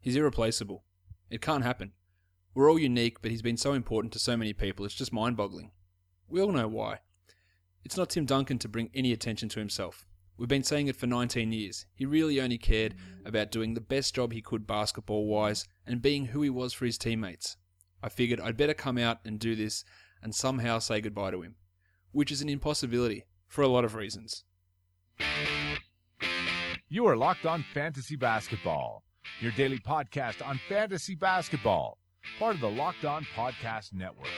He's irreplaceable. It can't happen. We're all unique, but he's been so important to so many people, it's just mind boggling. We all know why. It's not Tim Duncan to bring any attention to himself. We've been saying it for 19 years. He really only cared about doing the best job he could basketball wise and being who he was for his teammates. I figured I'd better come out and do this and somehow say goodbye to him, which is an impossibility for a lot of reasons. You are Locked On Fantasy Basketball, your daily podcast on fantasy basketball, part of the Locked On Podcast Network.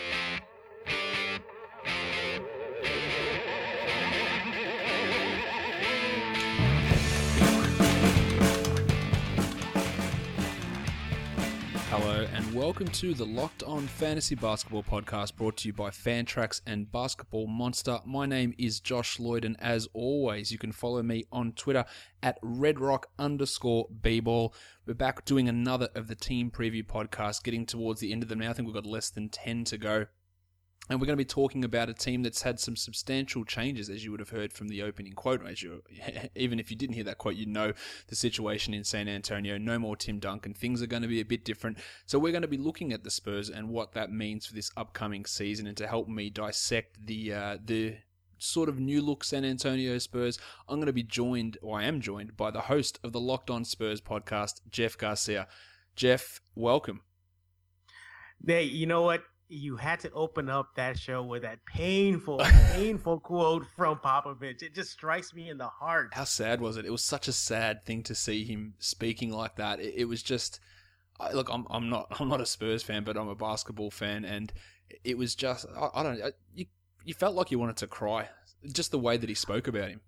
Welcome to the Locked On Fantasy Basketball podcast brought to you by Fantrax and Basketball Monster. My name is Josh Lloyd and as always you can follow me on Twitter at redrock underscore bball. We're back doing another of the team preview podcasts, getting towards the end of them now. I think we've got less than 10 to go. And we're going to be talking about a team that's had some substantial changes, as you would have heard from the opening quote. As you, even if you didn't hear that quote, you know the situation in San Antonio. No more Tim Duncan. Things are going to be a bit different. So we're going to be looking at the Spurs and what that means for this upcoming season. And to help me dissect the uh, the sort of new look San Antonio Spurs, I'm going to be joined, or I am joined, by the host of the Locked On Spurs podcast, Jeff Garcia. Jeff, welcome. Hey, you know what? You had to open up that show with that painful, painful quote from Popovich. It just strikes me in the heart. How sad was it? It was such a sad thing to see him speaking like that. It, it was just, I, look, I'm, I'm not, I'm not a Spurs fan, but I'm a basketball fan, and it was just, I, I don't, I, you, you felt like you wanted to cry, just the way that he spoke about him.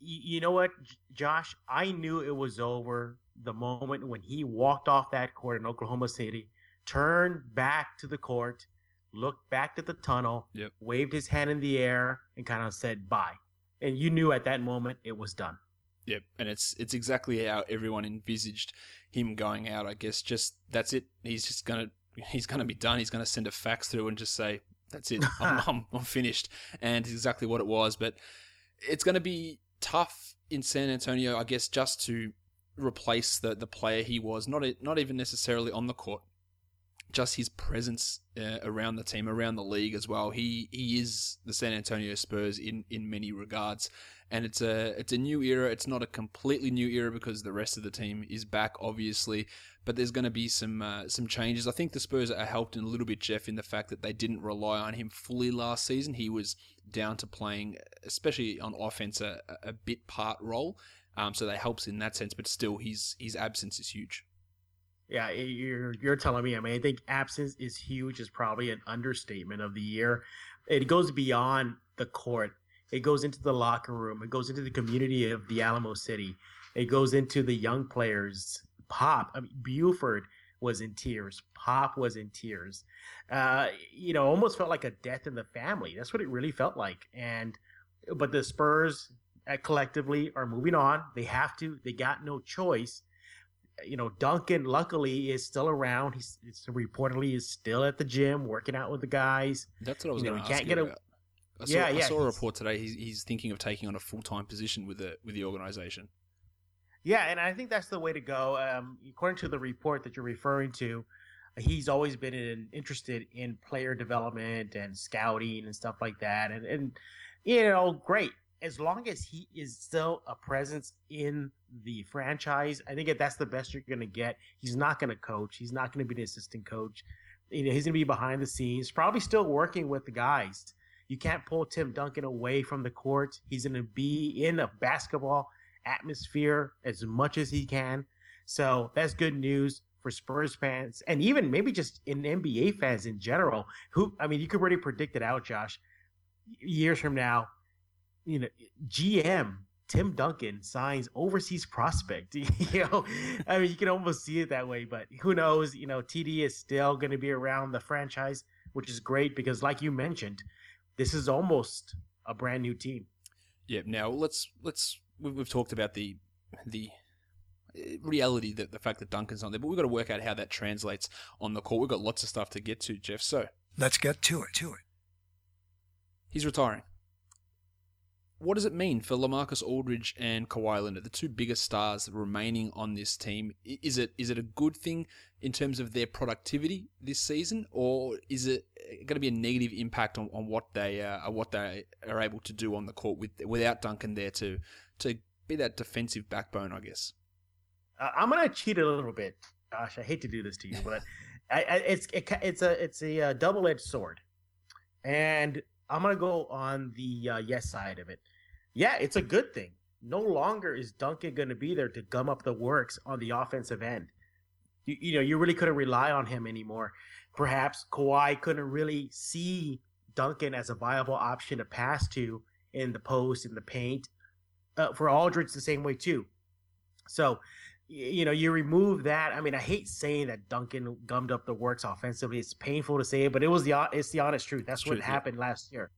You, you know what, Josh? I knew it was over the moment when he walked off that court in Oklahoma City turned back to the court, looked back at the tunnel, yep. waved his hand in the air, and kind of said bye. And you knew at that moment it was done. Yep, and it's it's exactly how everyone envisaged him going out. I guess just that's it. He's just gonna he's gonna be done. He's gonna send a fax through and just say that's it. I'm, I'm, I'm finished. And exactly what it was. But it's gonna be tough in San Antonio, I guess, just to replace the the player he was. Not not even necessarily on the court, just his presence uh, around the team, around the league as well. He he is the San Antonio Spurs in, in many regards, and it's a it's a new era. It's not a completely new era because the rest of the team is back, obviously, but there's going to be some uh, some changes. I think the Spurs are helped in a little bit, Jeff, in the fact that they didn't rely on him fully last season. He was down to playing, especially on offense, a, a bit part role. Um, so that helps in that sense, but still, his his absence is huge. Yeah, you're you're telling me. I mean, I think absence is huge is probably an understatement of the year. It goes beyond the court. It goes into the locker room. It goes into the community of the Alamo City. It goes into the young players. Pop, I mean, Buford was in tears. Pop was in tears. Uh, you know, almost felt like a death in the family. That's what it really felt like. And but the Spurs uh, collectively are moving on. They have to. They got no choice you know, Duncan luckily is still around. He's, reportedly is still at the gym working out with the guys. That's what I was going to ask you about. I saw, yeah, yeah. I saw a report today. He's, he's thinking of taking on a full time position with the with the organization. Yeah, and I think that's the way to go. Um, according to the report that you're referring to, he's always been in, interested in player development and scouting and stuff like that. And and you know, great as long as he is still a presence in the franchise, I think that's the best you're going to get. He's not going to coach. He's not going to be the assistant coach. You know, he's going to be behind the scenes, probably still working with the guys. You can't pull Tim Duncan away from the court. He's going to be in a basketball atmosphere as much as he can. So that's good news for Spurs fans and even maybe just in NBA fans in general. Who, I mean, you could already predict it out, Josh. Years from now, you know, GM Tim Duncan signs overseas prospect. you know, I mean, you can almost see it that way, but who knows? You know, TD is still going to be around the franchise, which is great because, like you mentioned, this is almost a brand new team. Yeah. Now let's let's we've, we've talked about the the eh, reality that the fact that Duncan's on there, but we've got to work out how that translates on the court. We've got lots of stuff to get to, Jeff. So let's get to it. To it. He's retiring. What does it mean for Lamarcus Aldridge and Kawhi Leonard, the two biggest stars remaining on this team? Is it is it a good thing in terms of their productivity this season, or is it going to be a negative impact on, on what they uh, what they are able to do on the court with without Duncan there to to be that defensive backbone? I guess. Uh, I'm going to cheat a little bit. Gosh, I hate to do this to you, but I, I, it's it, it's a it's a, uh, double edged sword, and I'm gonna go on the uh, yes side of it. Yeah, it's a good thing. No longer is Duncan to be there to gum up the works on the offensive end. You, you know, you really couldn't rely on him anymore. Perhaps Kawhi couldn't really see Duncan as a viable option to pass to in the post, in the paint. Uh, for Aldridge, the same way too. So you know, you remove that. I mean, I hate saying that Duncan gummed up the works offensively. It's painful to say it, but it was the it's the honest truth. That's what happened yeah. last year.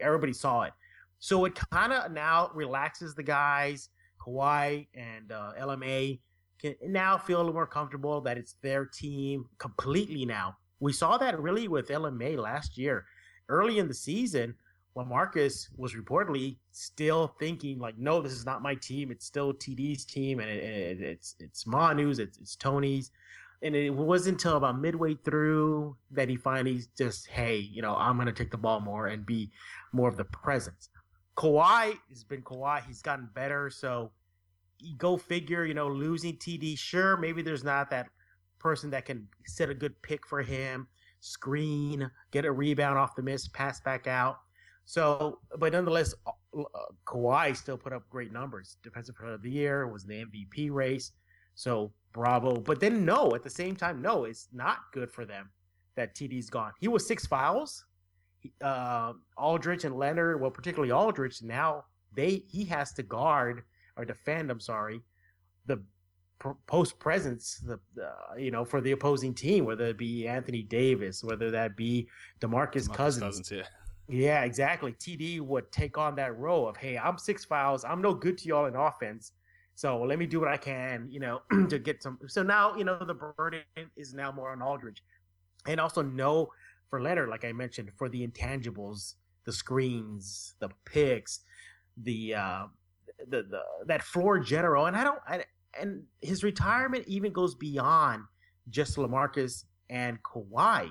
Everybody saw it. So it kind of now relaxes the guys. Kawhi and uh, LMA can now feel a little more comfortable that it's their team completely now. We saw that really with LMA last year. Early in the season, Lamarcus was reportedly still thinking like, no, this is not my team. It's still TD's team, and it, it, it's it's Manu's, it's, it's Tony's, and it wasn't until about midway through that he finally just, hey, you know, I'm gonna take the ball more and be more of the presence. Kawhi has been Kawhi. He's gotten better, so go figure. You know, losing TD, sure, maybe there's not that person that can set a good pick for him, screen, get a rebound off the miss, pass back out so, but nonetheless, uh, uh, Kawhi still put up great numbers. Defensive Player of the Year was in the MVP race. So, bravo. But then, no, at the same time, no, it's not good for them that TD's gone. He was six fouls. Uh, Aldridge and Leonard, well, particularly Aldridge, now they he has to guard or defend. I'm sorry, the post presence, the uh, you know for the opposing team, whether it be Anthony Davis, whether that be Demarcus, DeMarcus Cousins. Cousins yeah. Yeah, exactly. TD would take on that role of, hey, I'm six fouls. I'm no good to y'all in offense. So let me do what I can, you know, to get some. So now, you know, the burden is now more on Aldridge. And also no for Leonard, like I mentioned, for the intangibles, the screens, the picks, the, uh, the, the, that floor general. And I don't, I, and his retirement even goes beyond just Lamarcus and Kawhi.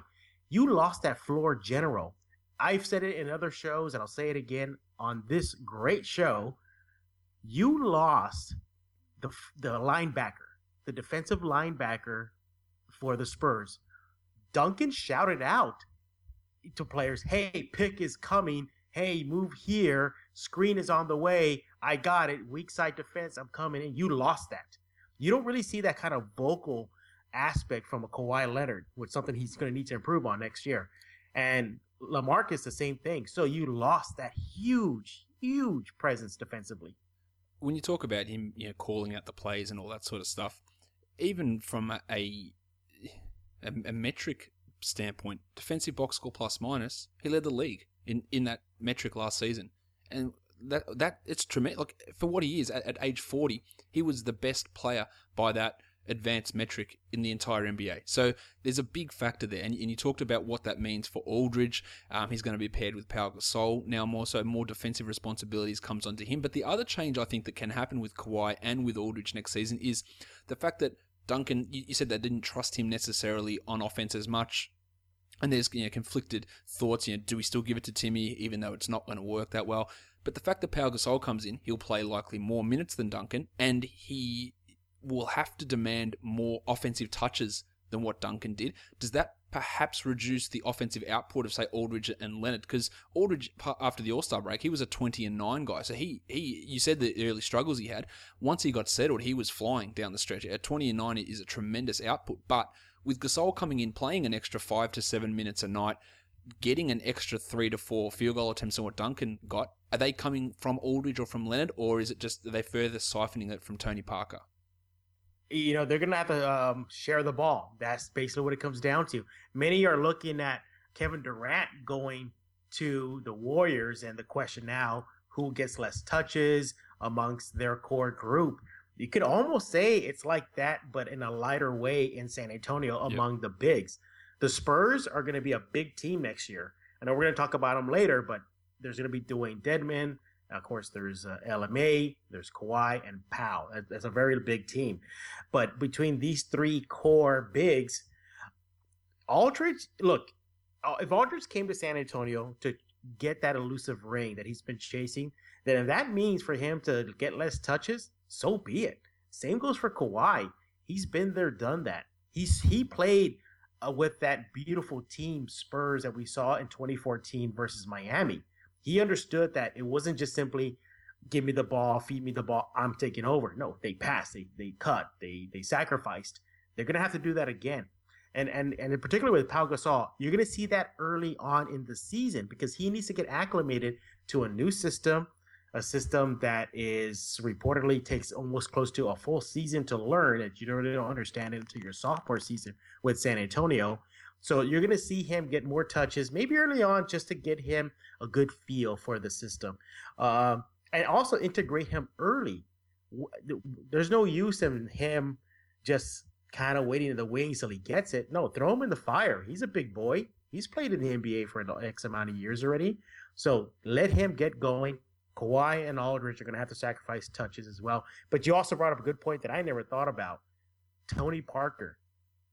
You lost that floor general I've said it in other shows, and I'll say it again on this great show. You lost the the linebacker, the defensive linebacker for the Spurs. Duncan shouted out to players, "Hey, pick is coming. Hey, move here. Screen is on the way. I got it. Weak side defense. I'm coming in." You lost that. You don't really see that kind of vocal aspect from a Kawhi Leonard, which something he's going to need to improve on next year. And Lamarcus, the same thing. So you lost that huge, huge presence defensively. When you talk about him, you know, calling out the plays and all that sort of stuff, even from a a, a metric standpoint, defensive box score plus minus, he led the league in, in that metric last season, and that that it's tremendous. Like for what he is at, at age forty, he was the best player by that advanced metric in the entire NBA. So there's a big factor there. And, and you talked about what that means for Aldridge. Um, he's going to be paired with Pau Gasol now more so more defensive responsibilities comes onto him. But the other change I think that can happen with Kawhi and with Aldridge next season is the fact that Duncan, you, you said they didn't trust him necessarily on offense as much. And there's you know conflicted thoughts. You know, do we still give it to Timmy, even though it's not going to work that well? But the fact that Pau Gasol comes in, he'll play likely more minutes than Duncan, and he will have to demand more offensive touches than what Duncan did. Does that perhaps reduce the offensive output of say Aldridge and Leonard? Because Aldridge after the All Star break, he was a twenty and nine guy. So he he you said the early struggles he had. Once he got settled, he was flying down the stretch. At twenty and nine is a tremendous output, but with Gasol coming in playing an extra five to seven minutes a night, getting an extra three to four field goal attempts than what Duncan got, are they coming from Aldridge or from Leonard, or is it just are they further siphoning it from Tony Parker? You know they're gonna have to um, share the ball. That's basically what it comes down to. Many are looking at Kevin Durant going to the Warriors, and the question now: who gets less touches amongst their core group? You could almost say it's like that, but in a lighter way in San Antonio among yep. the bigs. The Spurs are going to be a big team next year. I know we're going to talk about them later, but there's going to be Dewayne Dedmon, Of course, there's uh, LMA, there's Kawhi, and Pau. That's a very big team. But between these three core bigs, Aldridge, look, if Aldridge came to San Antonio to get that elusive ring that he's been chasing, then if that means for him to get less touches, so be it. Same goes for Kawhi. He's been there, done that. He's he played uh, with that beautiful team Spurs that we saw in 2014 versus Miami. He understood that it wasn't just simply give me the ball, feed me the ball, I'm taking over. No, they passed, they they cut, they they sacrificed. They're gonna have to do that again. And and and in particular with Pau Gasol, you're gonna see that early on in the season because he needs to get acclimated to a new system, a system that is reportedly takes almost close to a full season to learn that you really don't understand it until your sophomore season with San Antonio. So you're going to see him get more touches, maybe early on, just to get him a good feel for the system, uh, and also integrate him early. There's no use in him just kind of waiting in the wings till he gets it. No, throw him in the fire. He's a big boy. He's played in the NBA for an X amount of years already. So let him get going. Kawhi and Aldridge are going to have to sacrifice touches as well. But you also brought up a good point that I never thought about. Tony Parker.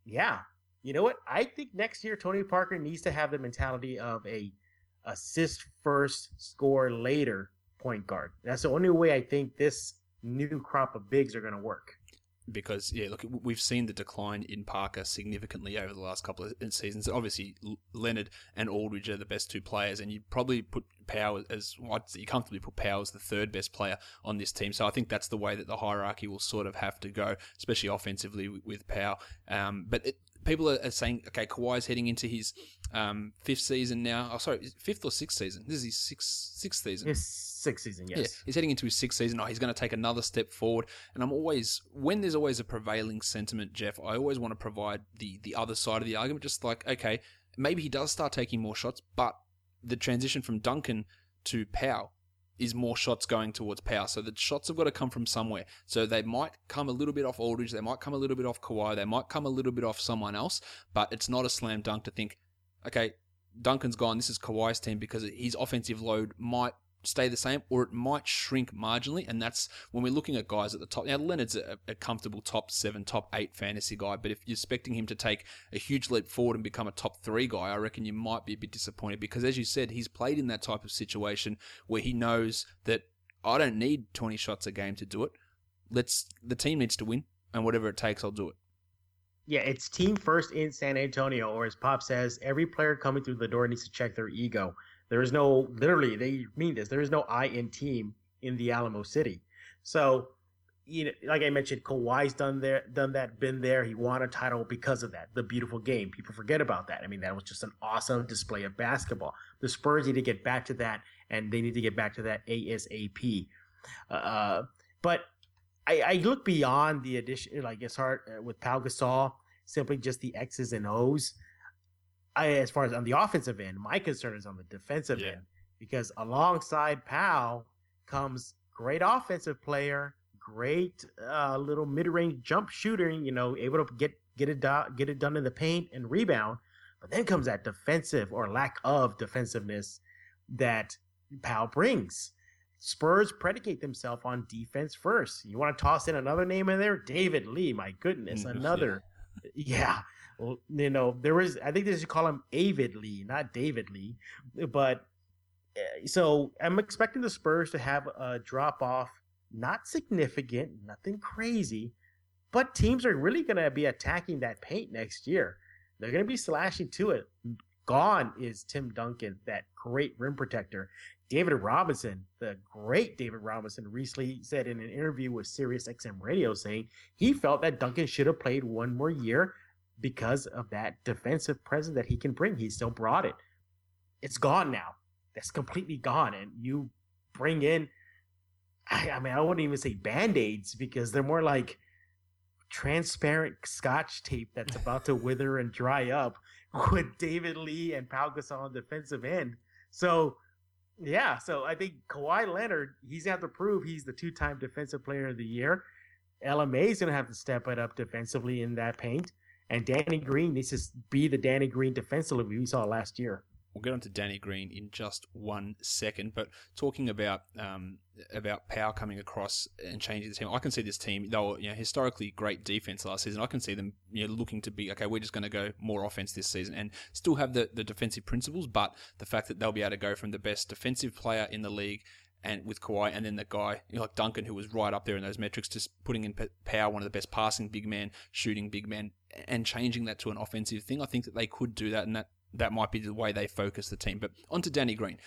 Yeah. You know what? I think next year Tony Parker needs to have the mentality of a assist first, score later point guard. That's the only way I think this new crop of bigs are going to work because yeah, look, we've seen the decline in Parker significantly over the last couple of seasons. Obviously, Leonard and Aldridge are the best two players, and you probably put Pau as you comfortably put Pau as the third best player on this team. So I think that's the way that the hierarchy will sort of have to go, especially offensively with, Pau. Um, but it, people are, saying, okay, Kawhi's heading into his um, fifth season now. Oh, sorry, fifth or sixth season? This is his sixth sixth season. His sixth season, yes. Yeah, he's heading into his sixth season. Oh, he's going to take another step forward. And I'm always, when there's always a prevailing sentiment, Jeff, I always want to provide the the other side of the argument. Just like, okay, maybe he does start taking more shots, but the transition from Duncan to Pau is more shots going towards Pau. So the shots have got to come from somewhere. So they might come a little bit off Aldridge, they might come a little bit off Kawhi, they might come a little bit off someone else, but it's not a slam dunk to think, okay, Duncan's gone, this is Kawhi's team because his offensive load might stay the same or it might shrink marginally. And that's when we're looking at guys at the top. Now, Leonard's a, a, comfortable top seven, top eight fantasy guy, but if you're expecting him to take a huge leap forward and become a top three guy, I reckon you might be a bit disappointed because, as you said, he's played in that type of situation where he knows that I don't need 20 shots a game to do it. Let's the team needs to win, and whatever it takes, I'll do it. Yeah, it's team first in San Antonio, or as Pop says, every player coming through the door needs to check their ego. There is no literally they mean this. There is no I in team in the Alamo City. So, you know, like I mentioned, Kawhi's done there, done that, been there. He won a title because of that. The beautiful game. People forget about that. I mean, that was just an awesome display of basketball. The Spurs need to get back to that, and they need to get back to that ASAP. Uh, but I, I, look beyond the addition, like it's hard uh, with Pau Gasol, simply just the X's and O's. I, as far as on the offensive end, my concern is on the defensive yeah. end because alongside Pau comes great offensive player, great uh, little mid-range jump shooter, you know, able to get get it do- get it done in the paint and rebound. But then comes that defensive or lack of defensiveness that Pau brings. Spurs predicate themselves on defense first. You want to toss in another name in there? David Lee, my goodness, mm, another. yeah you know, there was I think they should call him Avid Lee, not David Lee. But eh, so I'm expecting the Spurs to have a drop off, not significant, nothing crazy, but teams are really going to be attacking that paint next year. They're going to be slashing to it. Gone is Tim Duncan, that great rim protector. David Robinson, the great David Robinson, recently said in an interview with Sirius XM Radio saying he felt that Duncan should have played one more year because of that defensive presence that he can bring. He still brought it. It's gone now. That's completely gone. And you bring in, I, I mean, I wouldn't even say band aids because they're more like transparent scotch tape that's about to wither and dry up with David Lee and Pau Gasol on defensive end. So, yeah, so I think Kawhi Leonard, he's going to have to prove he's the two time defensive player of the year. LMA is going to have to step it up defensively in that paint. And Danny Green needs to be the Danny Green defensively we saw last year. we'll get on to Danny Green in just one second. But talking about um, about Pau coming across and changing the team, I can see this team. They were you know historically great defense last season. I can see them you know looking to be okay. We're just going to go more offense this season and still have the the defensive principles, but the fact that they'll be able to go from the best defensive player in the league and with Kawhi, and then the guy you know, like Duncan, who was right up there in those metrics, just putting in Pau, one of the best passing big man, shooting big man, and changing that to an offensive thing. I think that they could do that, and that that might be the way they focus the team. But on to Danny Green.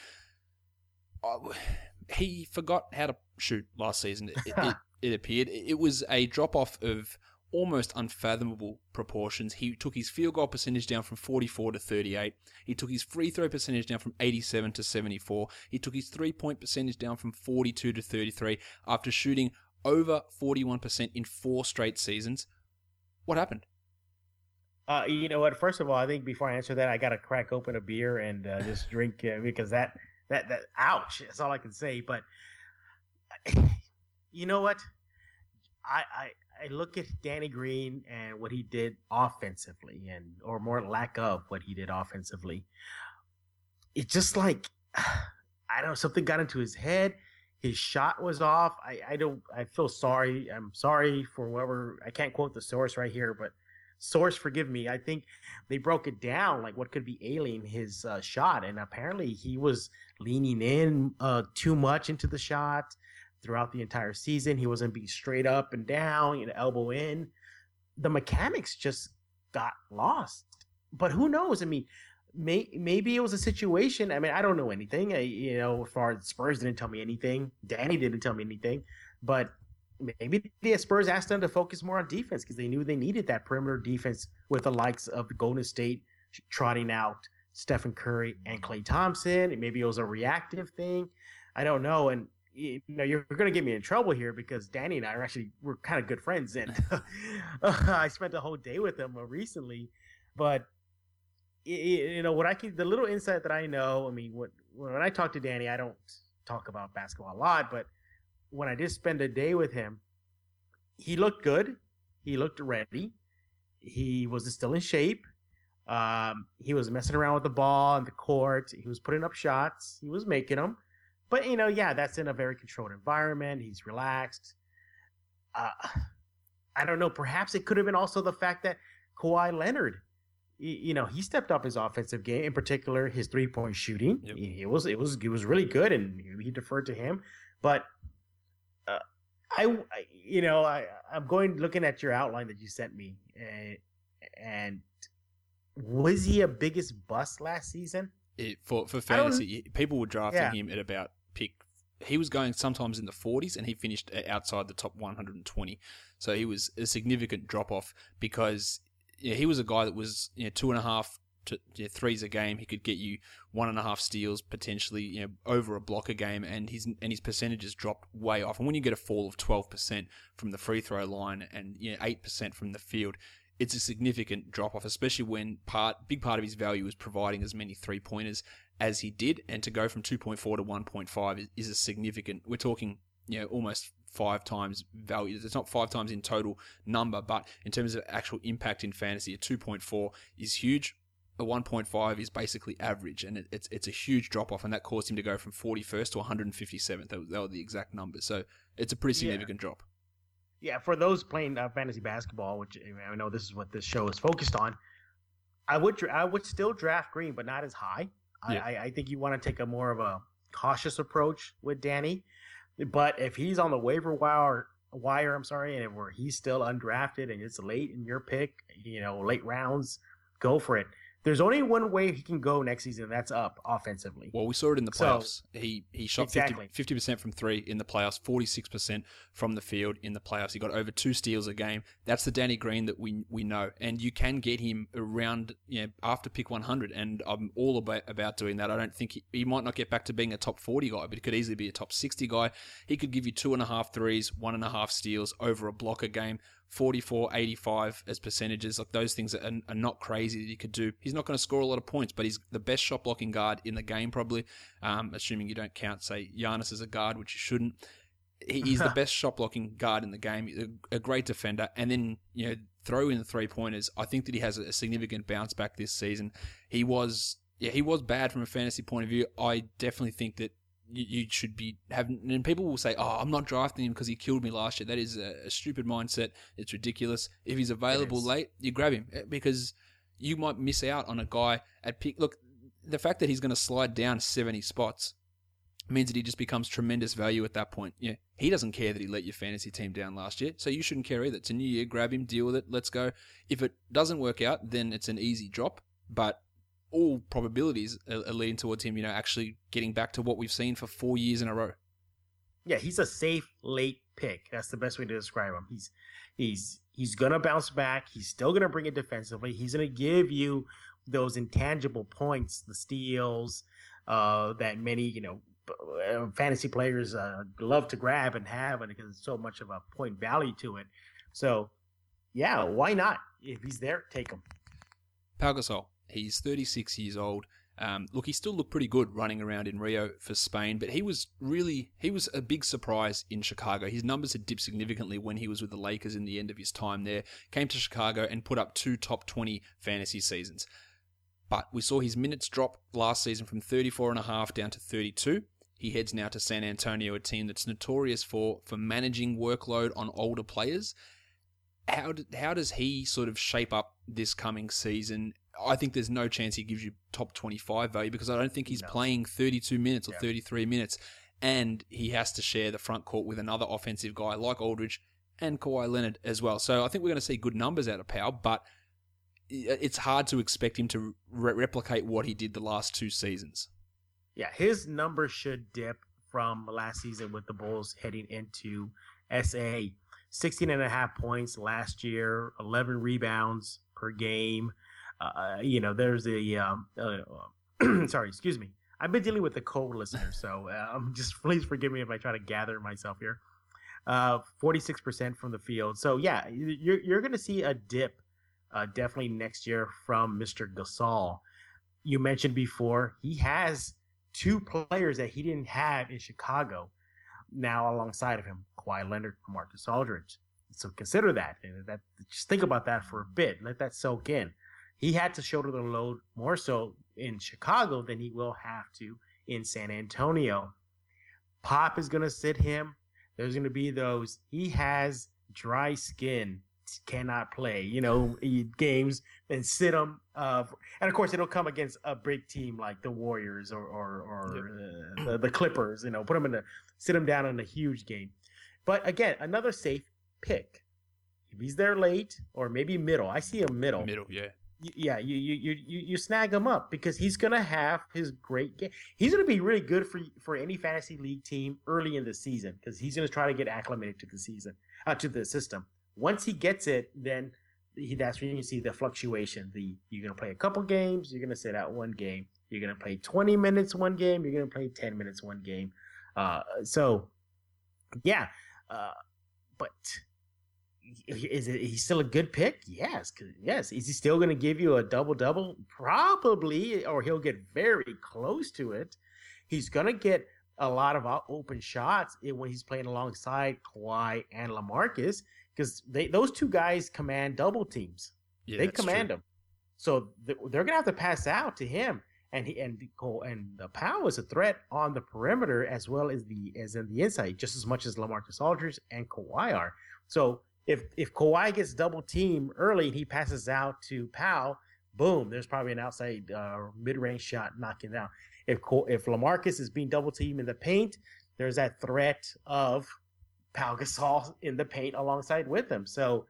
he forgot how to shoot last season. It, it, it appeared it was a drop off of almost unfathomable proportions. He took his field goal percentage down from 44 to 38. He took his free throw percentage down from 87 to 74. He took his three point percentage down from 42 to 33 after shooting over 41% in four straight seasons. What happened? Uh, you know what? First of all, I think before I answer that, I got to crack open a beer and uh, just drink uh, because that that that ouch. That's all I can say. But you know what? I I I look at Danny Green and what he did offensively, and or more lack of what he did offensively. It's just like I don't know something got into his head. His shot was off. I I don't. I feel sorry. I'm sorry for whoever. I can't quote the source right here, but source forgive me. I think they broke it down like what could be ailing his uh, shot, and apparently he was leaning in uh, too much into the shot throughout the entire season. He wasn't being straight up and down, you know, elbow in. The mechanics just got lost. But who knows? I mean, may, maybe it was a situation. I mean, I don't know anything. I, you know, as far as Spurs didn't tell me anything, Danny didn't tell me anything. But maybe the Spurs asked them to focus more on defense because they knew they needed that perimeter defense with the likes of Golden State trotting out Stephen Curry and Klay Thompson. Maybe it was a reactive thing. I don't know. And you know you're going to get me in trouble here because Danny and I are actually we're kind of good friends and I spent a whole day with him uh, recently but you know what I can the little insight that I know I mean what when I talk to Danny I don't talk about basketball a lot but when I did spend a day with him he looked good. He looked ready. He was still in shape. Um, he was messing around with the ball on the court. He was putting up shots. He was making them but you know, yeah, that's in a very controlled environment. He's relaxed. Uh, I don't know. Perhaps it could have been also the fact that Kawhi Leonard, you know, he stepped up his offensive game, in particular his three point shooting. Yep. It was it was it was really good, and he deferred to him. But uh, I, you know, I I'm going looking at your outline that you sent me, and, and was he a biggest bust last season? It, for for fantasy, people were drafting yeah. him at about. He was going sometimes in the 40s, and he finished outside the top 120. So he was a significant drop off because you know, he was a guy that was you know, two and a half to you know, threes a game. He could get you one and a half steals potentially, you know, over a block a game, and his and his percentages dropped way off. And when you get a fall of 12% from the free throw line and you know, 8% from the field, it's a significant drop off, especially when part big part of his value is providing as many three pointers as he did, and to go from 2.4 to 1.5 is, is a significant. We're talking, you know, almost five times value. It's not five times in total number, but in terms of actual impact in fantasy, a 2.4 is huge. A 1.5 is basically average, and it, it's it's a huge drop off, and that caused him to go from 41st to 157th. That, that were the exact numbers, so it's a pretty significant yeah. drop. Yeah, for those playing uh, fantasy basketball, which I know this is what this show is focused on, I would I would still draft Green, but not as high. Yeah. I, I think you want to take a more of a cautious approach with Danny. But if he's on the waiver wire, wire, I'm sorry, and where he's still undrafted and it's late in your pick, you know, late rounds, go for it there's only one way he can go next season. That's up offensively. Well, we saw it in the playoffs. So, he he shot exactly. 50 percent from three in the playoffs, forty six percent from the field in the playoffs. He got over two steals a game. That's the Danny Green that we we know, and you can get him around you know, after pick one hundred. And I'm all about about doing that. I don't think he, he might not get back to being a top forty guy, but he could easily be a top sixty guy. He could give you two and a half threes, one and a half steals over a block a game. 44, 85 as percentages. Like those things are, are not crazy that you could do. He's not going to score a lot of points, but he's the best shot blocking guard in the game, probably. Um, assuming you don't count, say, Giannis as a guard, which you shouldn't. He's the best shot blocking guard in the game, a, a, great defender. And then, you know, throw in the three pointers. I think that he has a significant bounce back this season. He was yeah, he was bad from a fantasy point of view. I definitely think that you, you should be having. And people will say, "Oh, I'm not drafting him because he killed me last year." That is a, a stupid mindset. It's ridiculous. If he's available late, you grab him eh, because you might miss out on a guy at pick. Look, the fact that he's going to slide down 70 spots means that he just becomes tremendous value at that point. Yeah, he doesn't care that he let your fantasy team down last year, so you shouldn't care either. It's a new year, grab him, deal with it, let's go. If it doesn't work out, then it's an easy drop, but all probabilities are, are leading towards him, you know, actually getting back to what we've seen for four years in a row. Yeah, he's a safe late pick. That's the best way to describe him. He's he's he's gonna bounce back. He's still gonna bring it defensively. He's gonna give you those intangible points, the steals, uh, that many you know uh, fantasy players uh, love to grab and have, and because it's so much of a point value to it. So, yeah, why not? If he's there, take him. Pau Gasol, he's 36 years old. Um, look, he still looked pretty good running around in Rio for Spain, but he was really he was a big surprise in Chicago. His numbers had dipped significantly when he was with the Lakers in the end of his time there. Came to Chicago and put up two top 20 fantasy seasons. But we saw his minutes drop last season from 34 and a half down to 32. He heads now to San Antonio, a team that's notorious for for managing workload on older players. How did, how does he sort of shape up this coming season? I think there's no chance he gives you top 25 value because I don't think he's No. playing 32 minutes or Yeah. 33 minutes, and he has to share the front court with another offensive guy like Aldridge and Kawhi Leonard as well. So I think we're going to see good numbers out of Pau, but it's hard to expect him to re- replicate what he did the last two seasons. Yeah, his numbers should dip from last season with the Bulls heading into SA. 16 and a half points last year, 11 rebounds per game. Uh, you know, there's a, um, uh, sorry, excuse me. I've been dealing with the cold listener, so um, just please forgive me if I try to gather myself here. Uh, 46% from the field. So, yeah, you- you're, you're going to see a dip uh, definitely next year from Mr. Gasol. You mentioned before, he has two players that he didn't have in Chicago now alongside of him, Kawhi Leonard, Marcus Aldridge. So consider that. That just think about that for a bit. Let that soak in. He had to shoulder the load more so in Chicago than he will have to in San Antonio. Pop is going to sit him. There's going to be those. He has dry skin, cannot play, you know, games and sit him. Uh, and of course, it'll come against a big team like the Warriors or or, or uh, the, the Clippers. You know, put him in the sit him down in a huge game. But again, another safe pick. If he's there late or maybe middle, I see him middle. Middle, yeah. Yeah, you you you you you snag him up because he's gonna have his great game. He's gonna be really good for for any fantasy league team early in the season because he's gonna try to get acclimated to the season, uh, to the system. Once he gets it, then he, that's when you see the fluctuation. The you're gonna play a couple games, you're gonna sit out one game, you're gonna play 20 minutes one game, you're gonna play 10 minutes one game. Uh, so yeah, uh, but is it he's still a good pick? Yes, yes. Is he still going to give you a double double? Probably, or he'll get very close to it. He's going to get a lot of open shots when he's playing alongside Kawhi and LaMarcus because they those two guys command double teams. Yeah, they command true. him, so they're going to have to pass out to him. And he and the Cole and the Pau is a threat on the perimeter as well as the as in the inside, just as much as LaMarcus Aldridge and Kawhi are. So if if Kawhi gets double team early and he passes out to Pau, boom, there's probably an outside uh, mid range shot knocking down. If if Lamarcus is being double teamed in the paint, there's that threat of Pau Gasol in the paint alongside with him. So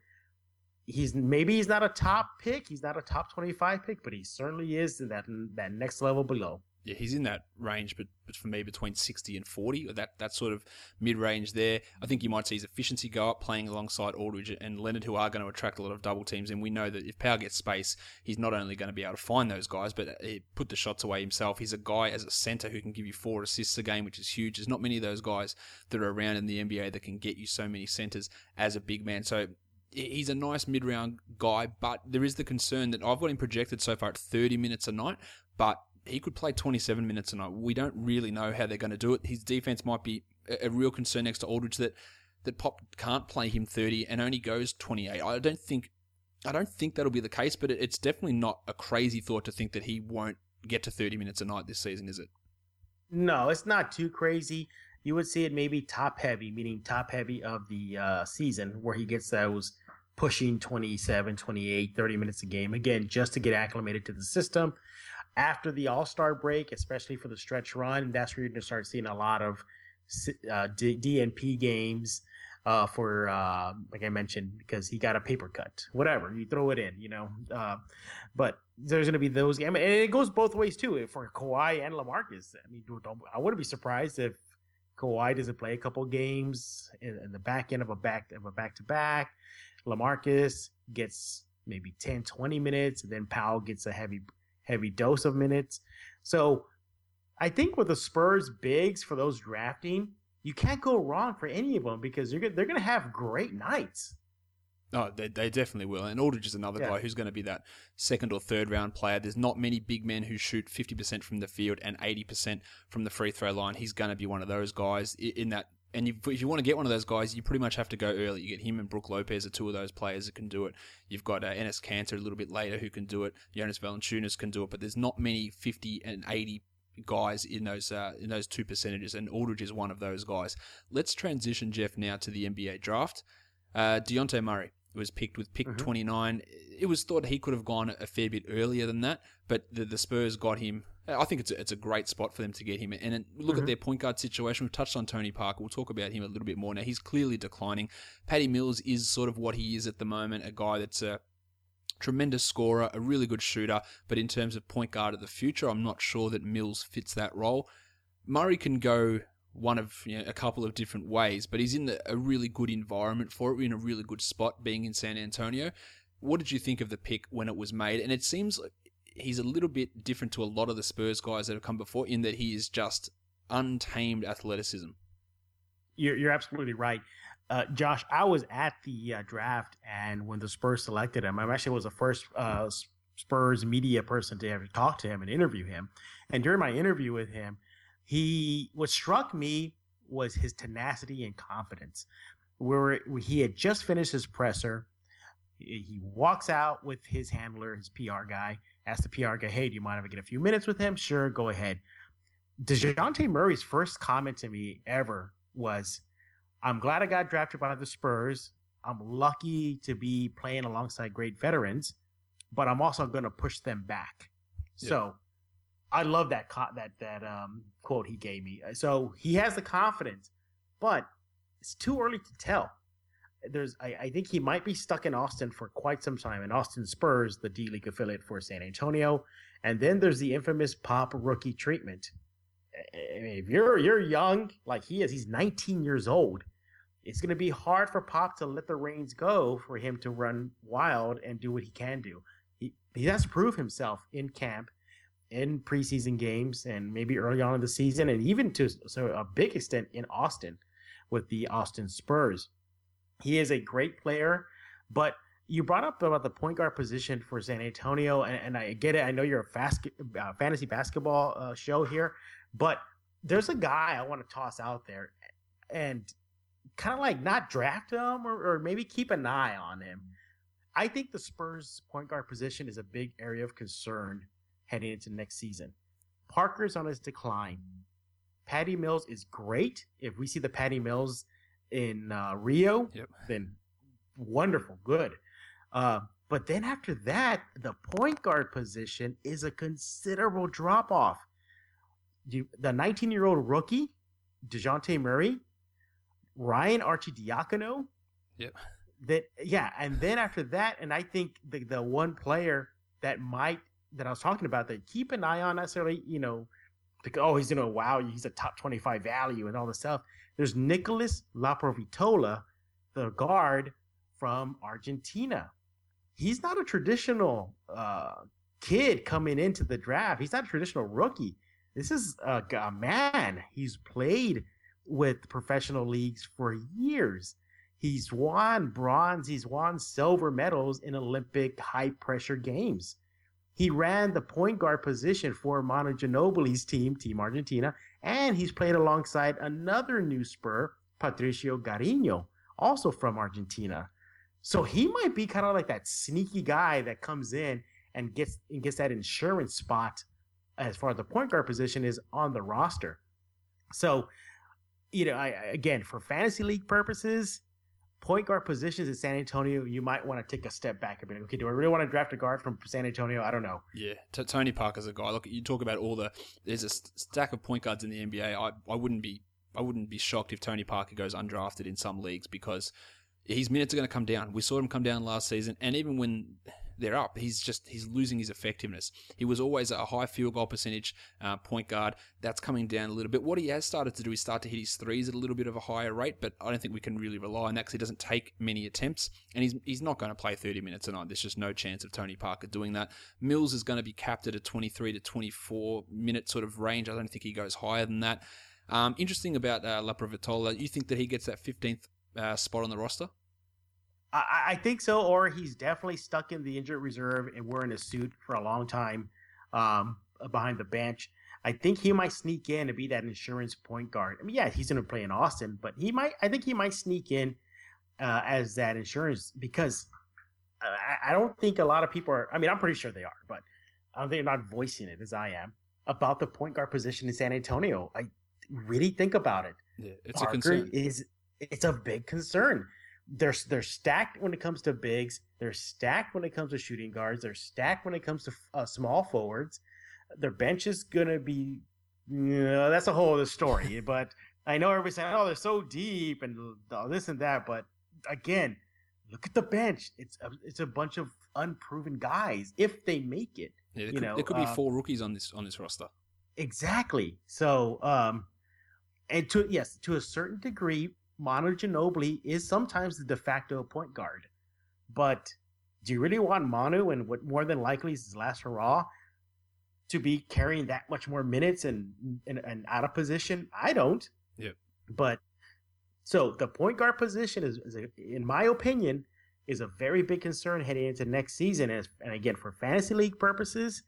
he's maybe he's not a top pick, he's not a top 25 pick, but he certainly is in that that next level below. Yeah, he's in that range, but, but for me, between 60 and 40, or that, that sort of mid range there. I think you might see his efficiency go up playing alongside Aldridge and Leonard, who are going to attract a lot of double teams. And we know that if Pau gets space, he's not only going to be able to find those guys, but uh, he put the shots away himself. He's a guy as a center who can give you four assists a game, which is huge. There's not many of those guys that are around in the NBA that can get you so many centers as a big man. So he's a nice mid round guy, but there is the concern that I've got him projected so far at 30 minutes a night, but he could play 27 minutes a night. We don't really know how they're going to do it. His defense might be a, real concern next to Aldridge that that Pop can't play him 30 and only goes 28. I don't think I don't think that'll be the case, but it, it's definitely not a crazy thought to think that he won't get to 30 minutes a night this season, is it? No, it's not too crazy. You would see it maybe top heavy, meaning top heavy of the uh, season, where he gets those pushing 27, 28, 30 minutes a game. Again, just to get acclimated to the system. After the All Star break, especially for the stretch run, that's where you're going to start seeing a lot of uh, D- DNP games uh, for, uh, like I mentioned, because he got a paper cut. Whatever, you throw it in, you know. Uh, but there's going to be those games. And it goes both ways, too, for Kawhi and Lamarcus. I mean, I wouldn't be surprised if Kawhi doesn't play a couple games in, in the back end of a back of a back to back. Lamarcus gets maybe 10, 20 minutes, and then Pau gets a heavy, heavy dose of minutes. So I think with the Spurs bigs for those drafting, you can't go wrong for any of them because they're they're going to have great nights. Oh, they, they definitely will. And Aldridge is another yeah. guy who's going to be that second or third round player. There's not many big men who shoot 50% from the field and 80% from the free throw line. He's going to be one of those guys in that and if you want to get one of those guys, you pretty much have to go early. You get him and Brook Lopez are two of those players that can do it. You've got uh, Enes Kanter a little bit later who can do it. Jonas Valanciunas can do it, but there's not many 50 and 80 guys in those uh, in those two percentages, and Aldridge is one of those guys. Let's transition, Jeff, now to the NBA draft. Uh, Dejounte Murray was picked with pick mm-hmm. 29. It was thought he could have gone a fair bit earlier than that, but the, the Spurs got him I think it's a, it's a great spot for them to get him. And look mm-hmm. at their point guard situation. We've touched on Tony Parker. We'll talk about him a little bit more now. He's clearly declining. Patty Mills is sort of what he is at the moment, a guy that's a tremendous scorer, a really good shooter. But in terms of point guard of the future, I'm not sure that Mills fits that role. Murray can go one of you know, a couple of different ways, but he's in the, a really good environment for it. We're in a really good spot being in San Antonio. What did you think of the pick when it was made? And it seems like he's a little bit different to a lot of the Spurs guys that have come before in that he is just untamed athleticism. You're, you're absolutely right. Uh, Josh, I was at the uh, draft, and when the Spurs selected him, I actually was the first uh, Spurs media person to ever talk to him and interview him. And during my interview with him, he what struck me was his tenacity and confidence. Where he had just finished his presser, he walks out with his handler, his PR guy, Ask the PR guy, hey, do you mind if I get a few minutes with him? Sure, go ahead. DeJounte Murray's first comment to me ever was, I'm glad I got drafted by the Spurs. I'm lucky to be playing alongside great veterans, but I'm also going to push them back. Yeah. So I love that co- that that um, quote he gave me. So he has the confidence, but it's too early to tell there's I, I, think he might be stuck in Austin for quite some time. in Austin Spurs, the D League affiliate for San Antonio, and then there's the infamous Pop rookie treatment. I mean, if you're you're young like he is, he's 19 years old. It's going to be hard for Pop to let the reins go for him to run wild and do what he can do. He he has to prove himself in camp, in preseason games, and maybe early on in the season, and even to so a big extent in Austin with the Austin Spurs. He is a great player, but you brought up about the point guard position for San Antonio, and, and I get it. I know you're a fast, uh, fantasy basketball uh, show here, but there's a guy I want to toss out there, and kind of like not draft him or, or maybe keep an eye on him. I think the Spurs point guard position is a big area of concern heading into next season. Parker's on his decline. Patty Mills is great. If we see the Patty Mills in uh, Rio, yep. then wonderful, good. Uh, but then after that, the point guard position is a considerable drop off. You, the 19 year old rookie, DeJounte Murray, Ryan Arcidiacono. Yep. That yeah, and then after that, and I think the the one player that might that I was talking about that keep an eye on necessarily, you know, oh, he's gonna wow, you, he's a top 25 value and all this stuff. There's Nicolas Laprovittola, the guard from Argentina. He's not a traditional uh, kid coming into the draft. He's not a traditional rookie. This is a, a man. He's played with professional leagues for years. He's won bronze, he's won silver medals in Olympic high pressure games. He ran the point guard position for Manu Ginobili's team, Team Argentina, and he's played alongside another new Spur, Patricio Garino, also from Argentina. So he might be kind of like that sneaky guy that comes in and gets and gets that insurance spot as far as the point guard position is on the roster. So, you know, I again for fantasy league purposes, point guard positions in San Antonio, you might want to take a step back and be like, Okay, do I really want to draft a guard from San Antonio? I don't know. Yeah, Tony Parker's a guy. Look, you talk about all the there's a stack of point guards in the NBA. I I wouldn't be I wouldn't be shocked if Tony Parker goes undrafted in some leagues because his minutes are going to come down. We saw him come down last season, and even when they're up, he's just he's losing his effectiveness. He was always a high field goal percentage uh, point guard. That's coming down a little bit. What he has started to do is start to hit his threes at a little bit of a higher rate, but I don't think we can really rely on that because he doesn't take many attempts, and he's he's not going to play 30 minutes a night. There's just no chance of Tony Parker doing that. Mills is going to be capped at a 23 to 24 minute sort of range. I don't think he goes higher than that. Um, interesting about uh, Laprovittola, you think that he gets that 15th uh, spot on the roster? I, I, think so, or he's definitely stuck in the injured reserve and wearing a suit for a long time um, behind the bench. I think he might sneak in to be that insurance point guard. I mean, yeah, he's going to play in Austin, but he might. I think he might sneak in uh, as that insurance because I, I don't think a lot of people are. I mean, I'm pretty sure they are, but I don't think they're not voicing it as I am about the point guard position in San Antonio. I really think about it. Yeah, it's Parker a concern. Is it's a big concern. They're they're stacked when it comes to bigs. They're stacked when it comes to shooting guards. They're stacked when it comes to uh, small forwards. Their bench is gonna be. You know, that's a whole other story. but I know everybody's saying, "Oh, they're so deep and this and that." But again, look at the bench. It's a, it's a bunch of unproven guys. If they make it, yeah, there you could, know, there could be uh, four rookies on this on this roster. Exactly. So, um, and to yes, to a certain degree, Manu Ginobili is sometimes the de facto point guard. But do you really want Manu and what more than likely is his last hurrah to be carrying that much more minutes and and, and out of position? I don't. Yeah. But so the point guard position is, is a, in my opinion, is a very big concern heading into next season. As, and again, for fantasy league purposes,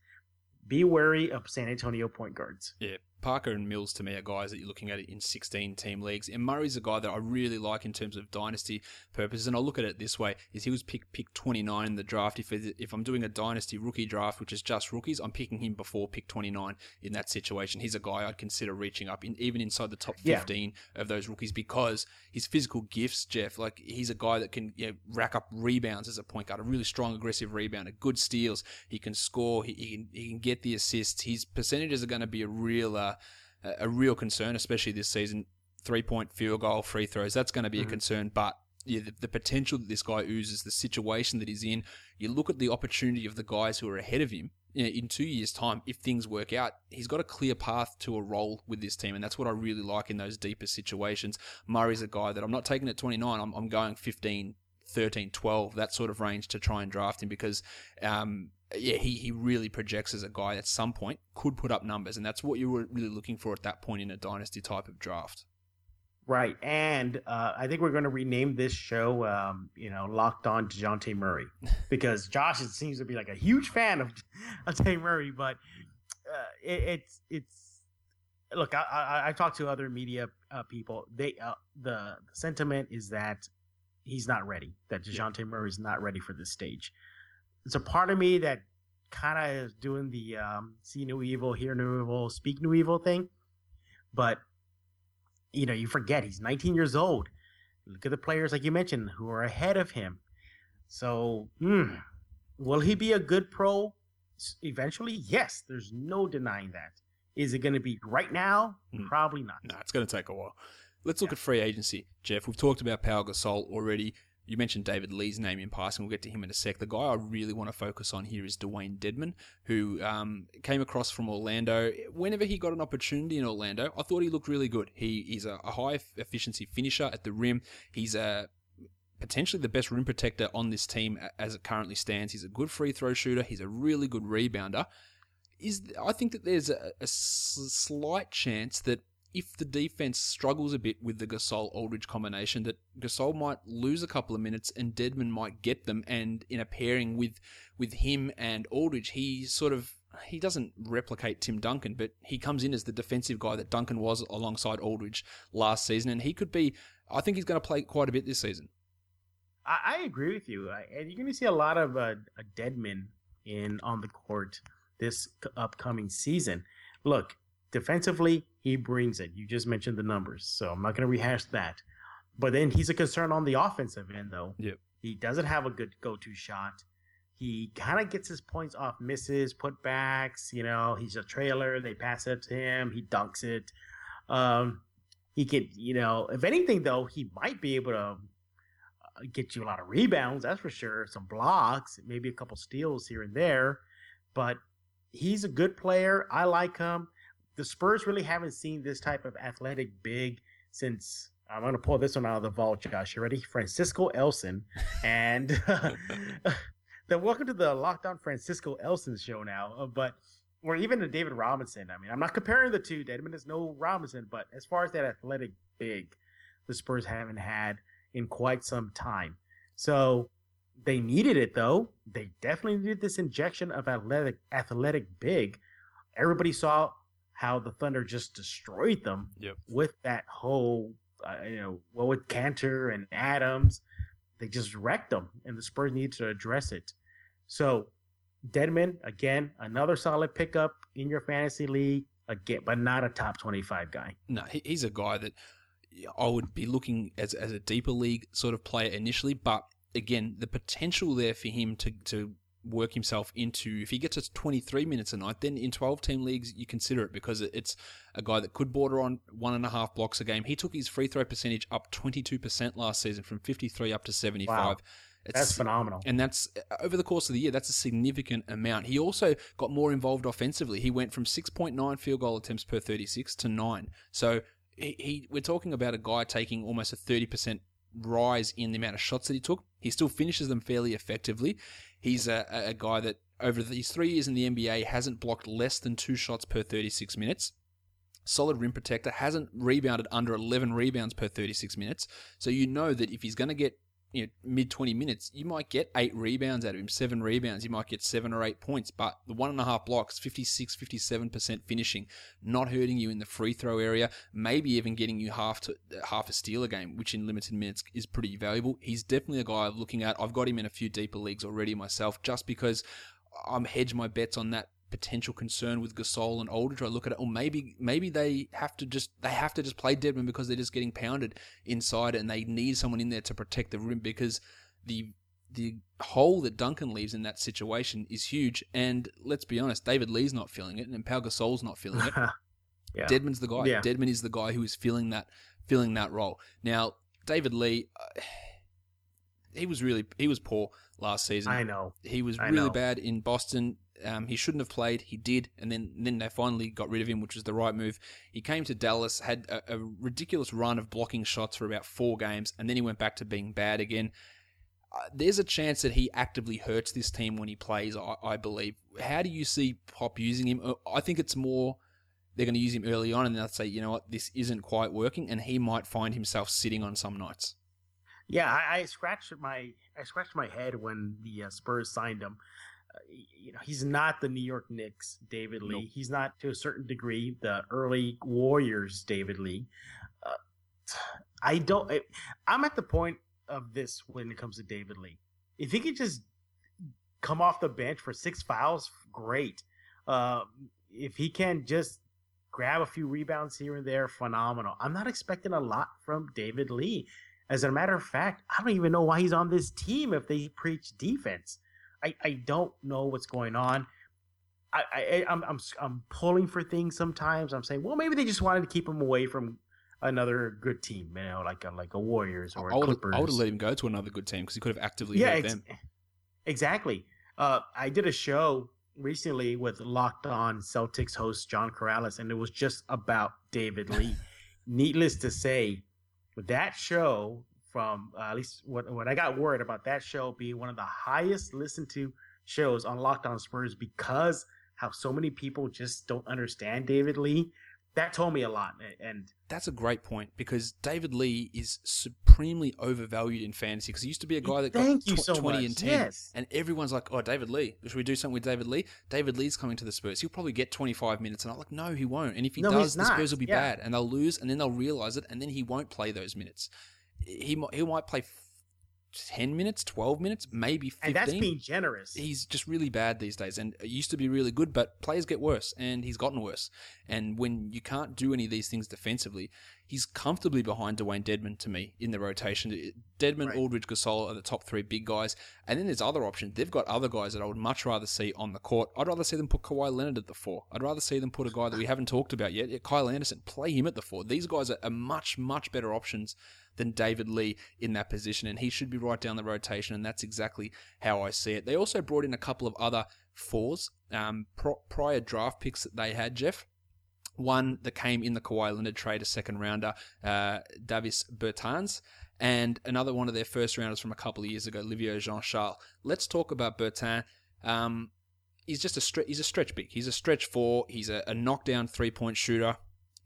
be wary of San Antonio point guards. Yeah, Parker and Mills to me are guys that you're looking at in 16 team leagues. And Murray's a guy that I really like in terms of dynasty purposes. And I look at it this way: is he was picked pick 29 in the draft. If if I'm doing a dynasty rookie draft, which is just rookies, I'm picking him before pick 29 in that situation. He's a guy I'd consider reaching up in even inside the top 15 yeah. of those rookies because his physical gifts, Jeff. Like he's a guy that can you know, rack up rebounds as a point guard, a really strong aggressive rebounder, good steals. He can score. He, he can he can get the assists. His percentages are going to be a real. Uh, a real concern, especially this season. Three point field goal, free throws, that's going to be mm-hmm. a concern. But yeah, the, the, potential that this guy oozes, the situation that he's in, you look at the opportunity of the guys who are ahead of him. You know, in two years' time, if things work out, he's got a clear path to a role with this team, and that's what I really like in those deeper situations. Murray's a guy that I'm not taking at 29, I'm, I'm going 15, 13, 12, that sort of range to try and draft him because um, yeah, he, he really projects as a guy at some point could put up numbers, and that's what you were really looking for at that point in a dynasty type of draft. Right, and uh, I think we're going to rename this show, um, you know, "Locked On Dejounte Murray," because Josh seems to be like a huge fan of Dejounte Murray. But uh, it, it's it's look, I, I, I talked to other media uh, people. They uh, the, the sentiment is that he's not ready. That Dejounte Murray is not ready for this stage it's a part of me that kind of is doing the um, see no evil, hear no evil, speak no evil thing. But you know, you forget he's 19 years old. Look at the players like you mentioned who are ahead of him. So, hmm, will he be a good pro eventually? Yes, there's no denying that. Is it going to be right now? Mm. Probably not. No, it's going to take a while. Let's look yeah. at free agency, Jeff. We've talked about Pau Gasol already. You mentioned David Lee's name in passing. We'll get to him in a sec. The guy I really want to focus on here is Dewayne Dedmon, who um, came across from Orlando. Whenever he got an opportunity in Orlando, I thought he looked really good. He, is a, a high efficiency finisher at the rim. He's a potentially the best rim protector on this team as it currently stands. He's a good free throw shooter. He's a really good rebounder. Is I think that there's a, a slight chance that if the defense struggles a bit with the Gasol Aldridge combination, that Gasol might lose a couple of minutes and Dedmon might get them. And in a pairing with with him and Aldridge, he sort of he doesn't replicate Tim Duncan, but he comes in as the defensive guy that Duncan was alongside Aldridge last season, and he could be. I think he's going to play quite a bit this season. I, I agree with you, and you're going to see a lot of uh, a Dedmon in on the court this upcoming season. Look, defensively, he brings it. You just mentioned the numbers, so I'm not going to rehash that. But then he's a concern on the offensive end, though. Yep. He doesn't have a good go-to shot. He kind of gets his points off misses, putbacks. You know, he's a trailer. They pass it to him. He dunks it. Um, he could, you know, if anything though, he might be able to uh, get you a lot of rebounds. That's for sure. Some blocks, maybe a couple steals here and there. But he's a good player. I like him. The Spurs really haven't seen this type of athletic big since I'm going to pull this one out of the vault, Josh. You ready? Francisco Elson. And then welcome to the Locked On Francisco Elson show now. Uh, but or even to David Robinson. I mean, I'm not comparing the two. Dedmon is no Robinson, but as far as that athletic big, the Spurs haven't had in quite some time. So they needed it though. They definitely needed this injection of athletic athletic big. Everybody saw how the Thunder just destroyed them yep. with that whole, uh, you know, well with Kanter and Adams, they just wrecked them, and the Spurs need to address it. So Dedmon, again, another solid pickup in your fantasy league, again, but not a top 25 guy. No, he's a guy that I would be looking as, as a deeper league sort of player initially, but again, the potential there for him to, to work himself into, if he gets to 23 minutes a night, then in 12 team leagues, you consider it because it's a guy that could border on one and a half blocks a game. He took his free throw percentage up 22% last season from 53 up to 75. Wow. It's, that's phenomenal. And that's uh, over the course of the year, that's a significant amount. He also got more involved offensively. He went from 6.9 field goal attempts per 36 to 9. So he, he we're talking about a guy taking almost a 30% rise in the amount of shots that he took. He still finishes them fairly effectively. He's a, a guy that over these three years in the NBA hasn't blocked less than two shots per 36 minutes solid rim protector, hasn't rebounded under 11 rebounds per 36 minutes. So you know that if he's going to get you know, mid 20 minutes, you might get eight rebounds out of him, seven rebounds. You might get seven or eight points, but the one and a half blocks, 56, 57% finishing, not hurting you in the free throw area, maybe even getting you half to half a steal a game, which in limited minutes is pretty valuable. He's definitely a guy I'm looking at. I've got him in a few deeper leagues already myself, just because I'm hedge my bets on that potential concern with Gasol and Aldridge. I look at it, or maybe maybe they have to just they have to just play Dedmon because they're just getting pounded inside, and they need someone in there to protect the rim because the the hole that Duncan leaves in that situation is huge. And let's be honest, David Lee's not feeling it, and Pau Gasol's not feeling it. yeah. Dedmon's the guy. Yeah. Dedmon is the guy who is feeling that feeling that role. Now, David Lee. Uh, he was really he was poor last season. I know he was really know. bad in Boston. Um, he shouldn't have played. He did, and then then they finally got rid of him, which was the right move. He came to Dallas, had a, a ridiculous run of blocking shots for about four games, and then he went back to being bad again. Uh, there's a chance that he actively hurts this team when he plays. I, I believe. How do you see Pop using him? Uh, I think it's more they're going to use him early on, and they'll say, you know what, this isn't quite working, and he might find himself sitting on some nights. Yeah, I, I scratched my I scratched my head when the uh, Spurs signed him you know, he's not the New York Knicks David Lee. Nope. He's not to a certain degree the early Warriors David Lee. Uh, I don't. I, I'm at the point of this when it comes to David Lee. If he could just come off the bench for six fouls, great. Uh, if he can just grab a few rebounds here and there, phenomenal. I'm not expecting a lot from David Lee. As a matter of fact, I don't even know why he's on this team if they preach defense. I, I don't know what's going on. I, I I'm, I'm I'm pulling for things sometimes. I'm saying, well, maybe they just wanted to keep him away from another good team, you know, like a, like a Warriors or I would, Clippers. I would have let him go to another good team because he could have actively yeah, ex- them. Exactly. Uh, I did a show recently with Locked On Celtics host John Karalis, and it was just about David Lee. Needless to say, that show from uh, at least what what I got word about that show being one of the highest listened to shows on Locked On Spurs because how so many people just don't understand David Lee. That told me a lot, and that's a great point because David Lee is supremely overvalued in fantasy because he used to be a guy that Thank got tw- so 20 much. and 10 yes. and everyone's like oh David Lee should we do something with David Lee David Lee's coming to the Spurs he'll probably get 25 minutes and I'm like no he won't and if he no, does the. Spurs will be yeah. bad and they'll lose and then they'll realize it and then he won't play those minutes he he might play 10 minutes, 12 minutes, maybe 15. And that's being generous. He's just really bad these days and it used to be really good, but players get worse and he's gotten worse. And when you can't do any of these things defensively, he's comfortably behind Dewayne Dedmon to me in the rotation. Dedmon, Right. Aldridge, Gasol are the top three big guys. And then there's other options. They've got other guys that I would much rather see on the court. I'd rather see them put Kawhi Leonard at the four. I'd rather see them put a guy that we haven't talked about yet, Kyle Anderson, play him at the four. These guys are, are much, much better options than David Lee in that position, and he should be right down the rotation, and that's exactly how I see it. They also brought in a couple of other fours, um, prior draft picks that they had, Jeff. One that came in the Kawhi Leonard trade, a second rounder, uh, Davis Bertans, and another one of their first rounders from a couple of years ago, Livio Jean Charles. Let's talk about Bertans. Um, he's just a stre- he's a stretch big. He's a stretch four. He's a, a knockdown three point shooter.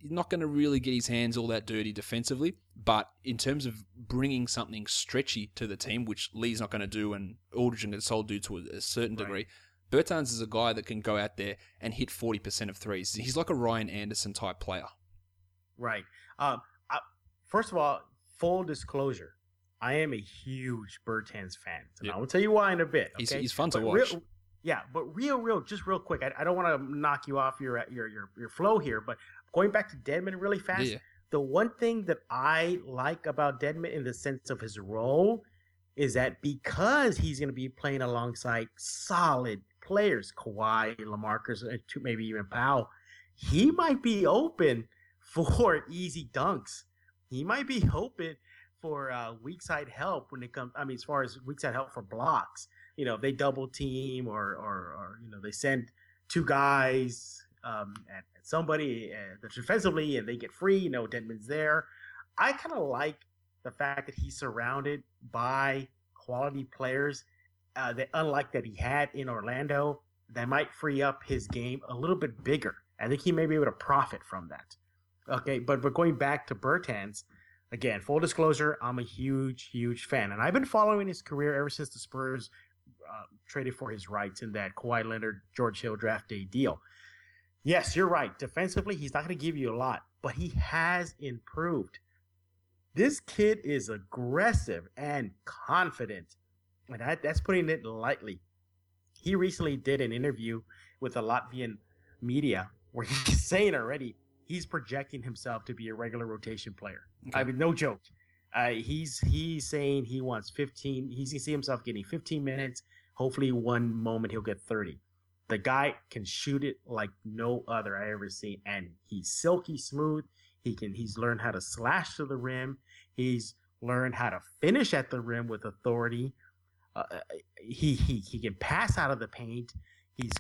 He's not going to really get his hands all that dirty defensively, but in terms of bringing something stretchy to the team, which Lee's not going to do, and Aldridge and Gasol do to a, a certain Right. degree, Bertans is a guy that can go out there and hit forty percent of threes. He's like a Ryan Anderson type player. Right. Um, I, first of all, full disclosure, I am a huge Bertans fan. And Yep. I will tell you why in a bit. He's, okay? he's fun to But watch. real- yeah, but real, real, just real quick. I, I don't want to knock you off your your your your flow here, but going back to Dedmon really fast. yeah, The one thing that I like about Dedmon in the sense of his role is that because he's going to be playing alongside solid players, Kawhi, Lamarcus, and maybe even Pau, he might be open for easy dunks. He might be open for uh, weak side help when it comes. I mean, as far as weak side help for blocks, you know, if they double team or or, or you know they send two guys um, at, at somebody uh, defensively and they get free. You know, Dedmon's there. I kind of like the fact that he's surrounded by quality players uh, that, unlike that he had in Orlando, that might free up his game a little bit bigger. I think he may be able to profit from that. Okay, but but going back to Bertans, again, full disclosure, I'm a huge, huge fan, and I've been following his career ever since the Spurs uh, traded for his rights in that Kawhi Leonard, George Hill draft day deal. Yes, you're right. Defensively, he's not going to give you a lot, but he has improved. This kid is aggressive and confident, and that, that's putting it lightly. He recently did an interview with the Latvian media where he's saying already he's projecting himself to be a regular rotation player. Okay. I mean, no joke. Uh, he's he's saying he wants 15. He's gonna see himself getting 15 minutes. Hopefully, one moment he'll get 30. The guy can shoot it like no other I ever seen, and he's silky smooth. He can. He's learned how to slash to the rim. He's learned how to finish at the rim with authority. Uh, he he he can pass out of the paint. He's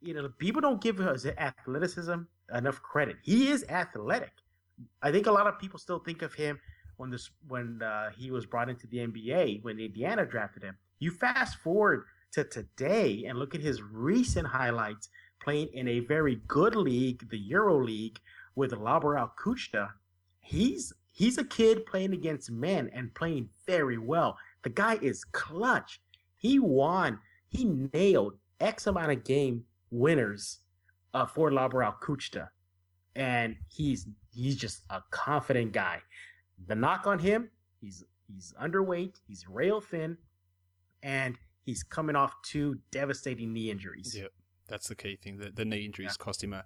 you know people don't give his athleticism enough credit. He is athletic. I think a lot of people still think of him when this when uh, he was brought into the NBA when Indiana drafted him. You fast forward to today and look at his recent highlights playing in a very good league, the Euro League, with Laboral Kutxa. He's he's a kid playing against men and playing very well. The guy is clutch. He won. He nailed X amount of game winners uh, for Laboral Kutxa, and he's he's just a confident guy. The knock on him, he's he's underweight, he's rail thin, and he's coming off two devastating knee injuries. Yep, that's the key thing. The, the knee injuries cost him a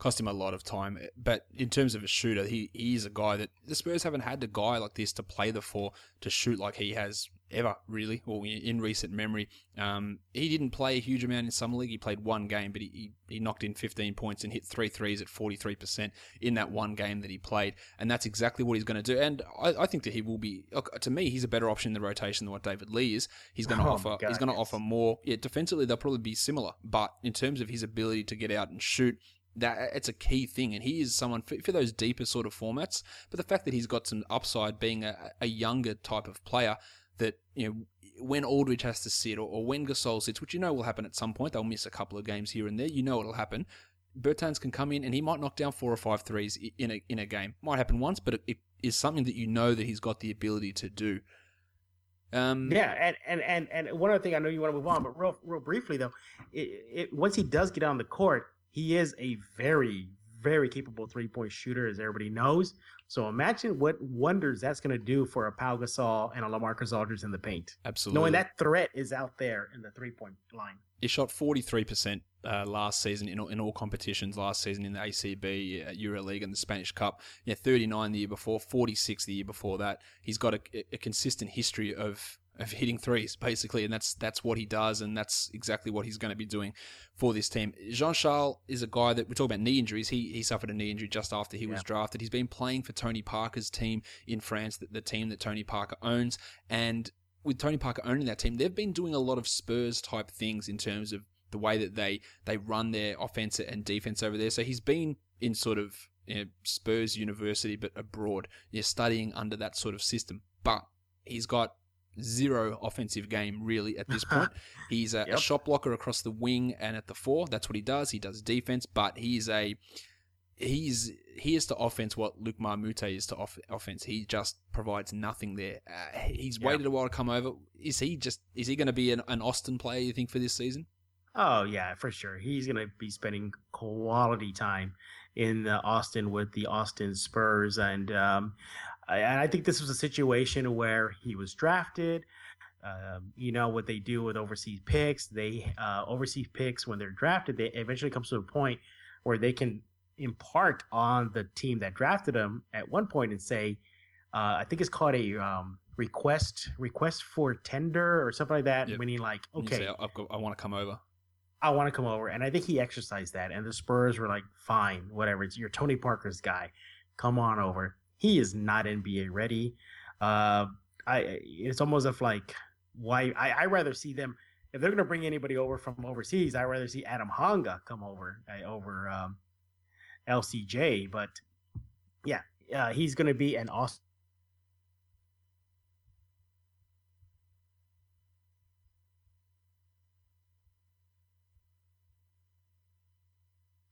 cost him a lot of time. But in terms of a shooter, he, he is a guy that the Spurs haven't had a guy like this to play the four to shoot like he has ever really, or in recent memory. Um, he didn't play a huge amount in summer league. He played one game, but he, he, he knocked in 15 points and hit three threes at 43% in that one game that he played, and that's exactly what he's going to do. And I, I think that he will be. To me, he's a better option in the rotation than what David Lee is. He's going to Oh offer. God, he's going to yes. offer more. Yeah, defensively they'll probably be similar, but in terms of his ability to get out and shoot, that it's a key thing, and he is someone for, for those deeper sort of formats. But the fact that he's got some upside, being a, a younger type of player, that you know when Aldridge has to sit or, or when Gasol sits, which you know will happen at some point, they'll miss a couple of games here and there. You know it'll happen. Bertans can come in and he might knock down four or five threes in a in a game. Might happen once, but it, it is something that you know that he's got the ability to do. Um, Yeah, and, and and and one other thing I know you want to move on, but real real briefly though, it, it once he does get on the court, he is a very very capable three point shooter, as everybody knows. So imagine what wonders that's going to do for a Pau Gasol and a LaMarcus Aldridge in the paint. Absolutely. Knowing that threat is out there in the three point line. He shot 43% uh, last season in all, in all competitions last season in the ACB, uh, EuroLeague, and the Spanish Cup. Yeah, 39 the year before, 46 the year before that. He's got a, a consistent history of of hitting threes, basically, and that's that's what he does, and that's exactly what he's going to be doing for this team. Jean Charles is a guy that we talk about knee injuries. He he suffered a knee injury just after he yeah. was drafted. He's been playing for Tony Parker's team in France, the, the team that Tony Parker owns, and with Tony Parker owning that team, they've been doing a lot of Spurs type things in terms of the way that they they run their offense and defense over there. So he's been in sort of you know, Spurs University, but abroad, you know, studying under that sort of system. But he's got zero offensive game really at this point. He's a, yep. a, shot blocker across the wing and at the four. That's what he does. He does defense, but he's a he's he is to offense what Luke Moute is to off, offense. He just provides nothing there. Uh, he's yep. waited a while to come over. Is he just is he going to be an, an Austin player? You think for this season? Oh yeah, for sure. He's going to be spending quality time in the Austin with the Austin Spurs, and um, and I think this was a situation where he was drafted. Um, you know what they do with overseas picks. They uh, overseas picks when they're drafted, they eventually comes to a point where they can impart on the team that drafted them at one point and say, uh, I think it's called a um, request request for tender or something like that. Yep. Meaning like, okay, say, I want to come over. I want to come over, and I think he exercised that, and the Spurs were like, fine, whatever. It's your Tony Parker's guy. Come on over he is not NBA ready. Uh, I it's almost if like why I I rather see them if they're gonna bring anybody over from overseas. I rather see Adam Hanga come over uh, over um, LCJ. But yeah, uh, he's gonna be an awesome.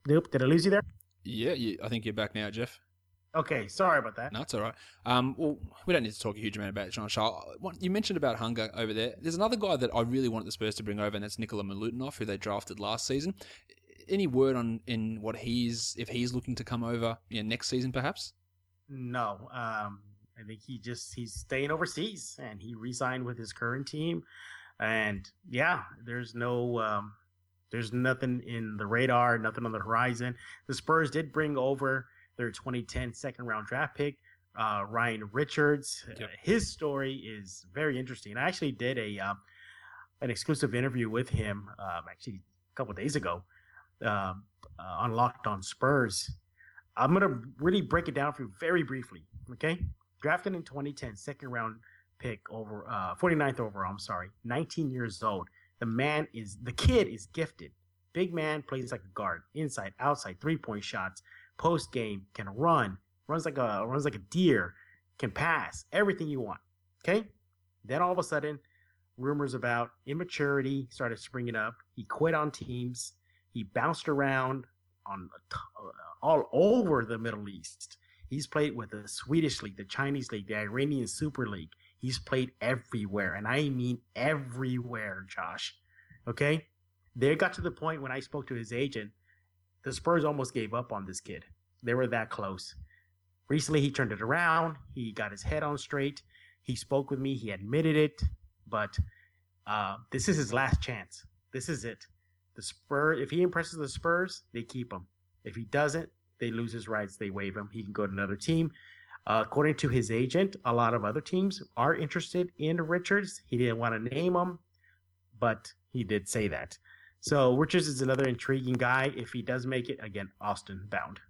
Nope. Did I lose you there? Yeah, I think you're back now, Jeff. Okay, sorry about that. No, it's all right. Um, well, we don't need to talk a huge amount about Jean Charles. You mentioned about Hanga over there. There's another guy that I really wanted the Spurs to bring over, and that's Nikola Milutinov, who they drafted last season. Any word on in what he's if he's looking to come over you know, next season, perhaps? No, um, I think he just he's staying overseas, and he re-signed with his current team. And yeah, there's no um, there's nothing in the radar, nothing on the horizon. The Spurs did bring over their 2010 second round draft pick, uh, Ryan Richards. Yep. Uh, his story is very interesting. I actually did a um, an exclusive interview with him um, actually a couple days ago um, uh, on Locked On Spurs. I'm gonna really break it down for you very briefly. Okay, drafted in 2010, second round pick over uh, 49th overall. I'm sorry, 19 years old. The man is the kid is gifted. Big man plays like a guard, inside, outside, three point shots post game, can run, runs like a runs like a deer, can pass, everything you want. Okay? Then all of a sudden, rumors about immaturity started springing up. He quit on teams. He bounced around on uh, all over the Middle East. He's played with the Swedish league, the Chinese league, the Iranian Super League. He's played everywhere, and I mean everywhere, Josh. Okay? They got to the point when I spoke to his agent the Spurs almost gave up on this kid. They were that close. Recently, he turned it around. He got his head on straight. He spoke with me. He admitted it. But uh, this is his last chance. This is it. The Spurs. If he impresses the Spurs, they keep him. If he doesn't, they lose his rights. They waive him. He can go to another team. Uh, according to his agent, a lot of other teams are interested in Richards. He didn't want to name him, but he did say that. So Richards is another intriguing guy. If he does make it, again, Austin bound.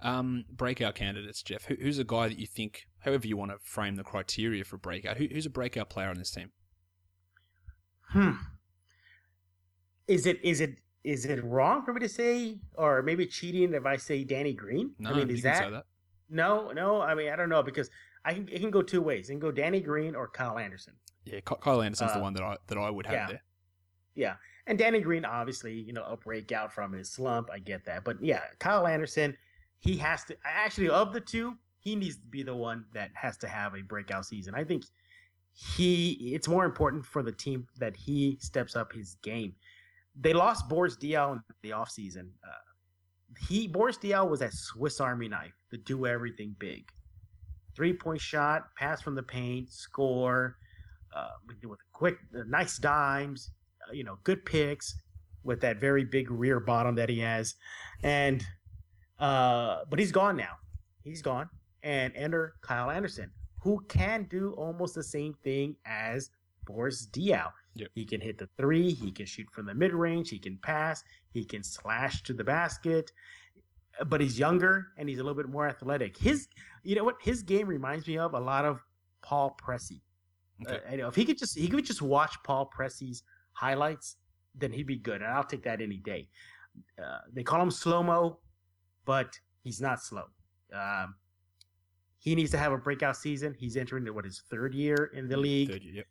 Um, breakout candidates, Jeff. Who, who's a guy that you think, however you want to frame the criteria for breakout, who, who's a breakout player on this team? Hmm. Is it is it is it wrong for me to say, or maybe cheating if I say Danny Green? No, I mean, is that, that, No, no. I mean, I don't know because I can it can go two ways. It can go Danny Green or Kyle Anderson. Yeah, Kyle Anderson's uh, the one that I that I would have yeah. there. Yeah, and Danny Green, obviously, you know, a breakout from his slump. I get that. But yeah, Kyle Anderson, he has to actually of the two, he needs to be the one that has to have a breakout season. I think he it's more important for the team that he steps up his game. They lost Boris Diaw in the offseason. Uh, he Boris Diaw was that Swiss Army knife to do everything big. Three point shot, pass from the paint, score, uh, with a quick, uh, nice dimes, you know, good picks with that very big rear bottom that he has, and uh, but he's gone now. He's gone, and enter Kyle Anderson, who can do almost the same thing as Boris Diaw. Yep. He can hit the three. He can shoot from the mid range. He can pass. He can slash to the basket. But he's younger and he's a little bit more athletic. His, you know what? His game reminds me of a lot of Paul Pressey. Okay. Uh, you know, if he could just he could just watch Paul Pressey's highlights, then he'd be good, and I'll take that any day. Uh, they call him slow mo, but he's not slow. Um, he needs to have a breakout season. He's entering what his third year in the league. Third year, yep.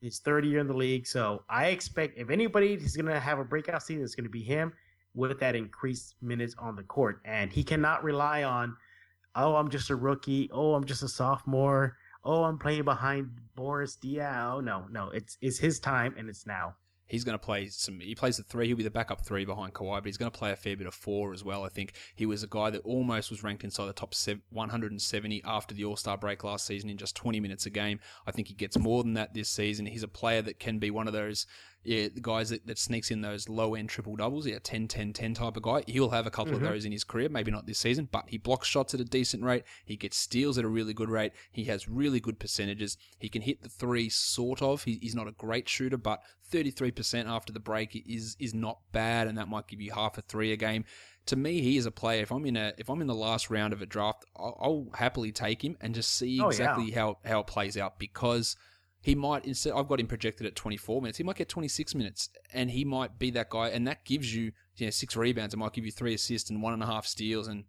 His third year in the league. So I expect if anybody is going to have a breakout season, it's going to be him with that increased minutes on the court. And he cannot rely on, oh, I'm just a rookie. Oh, I'm just a sophomore. Oh, I'm playing behind Boris Diaw. No, no, it's it's his time and it's now. He's going to play some. He plays the three. He'll be the backup three behind Kawhi, but he's going to play a fair bit of four as well. I think he was a guy that almost was ranked inside the top 170 after the All Star break last season in just 20 minutes a game. I think he gets more than that this season. He's a player that can be one of those yeah, the guys that, that sneaks in those low end triple doubles, yeah, 10 10 10 type of guy. He'll have a couple Mhm. of those in his career, maybe not this season, but he blocks shots at a decent rate. He gets steals at a really good rate. He has really good percentages. He can hit the three, sort of. He, he's not a great shooter, but 33% after the break is is not bad, and that might give you half a three a game. To me, he is a player. If I'm in a if I'm in the last round of a draft, I'll, I'll happily take him and just see Oh, yeah. exactly how how it plays out because he might instead I've got him projected at 24 minutes. He might get 26 minutes, and he might be that guy, and that gives you you know six rebounds. It might give you three assists and one and a half steals and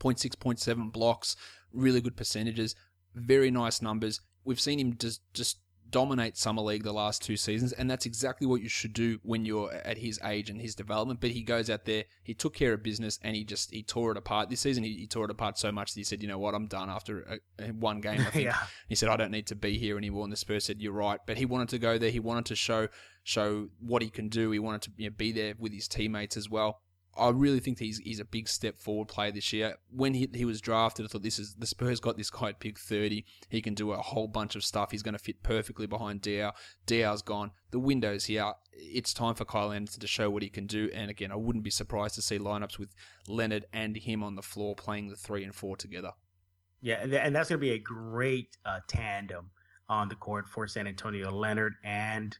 0.6, 0.7 blocks. Really good percentages, very nice numbers. We've seen him just just dominate summer league the last two seasons, and that's exactly what you should do when you're at his age and his development. But he goes out there, he took care of business, and he just he tore it apart this season. He, he tore it apart so much that he said, "You know what? I'm done after a, a- one game." I think yeah. he said, "I don't need to be here anymore." And the Spurs said, "You're right." But he wanted to go there. He wanted to show show what he can do. He wanted to you know, be there with his teammates as well. I really think he's he's a big step forward player this year. When he he was drafted, I thought this is the Spurs got this guy at pick thirty. He can do a whole bunch of stuff. He's going to fit perfectly behind Diaw. Diaw's gone. The window's here. It's time for Kyle Anderson to show what he can do. And again, I wouldn't be surprised to see lineups with Leonard and him on the floor playing the three and four together. Yeah, and, and that's going to be a great uh, tandem on the court for San Antonio Leonard and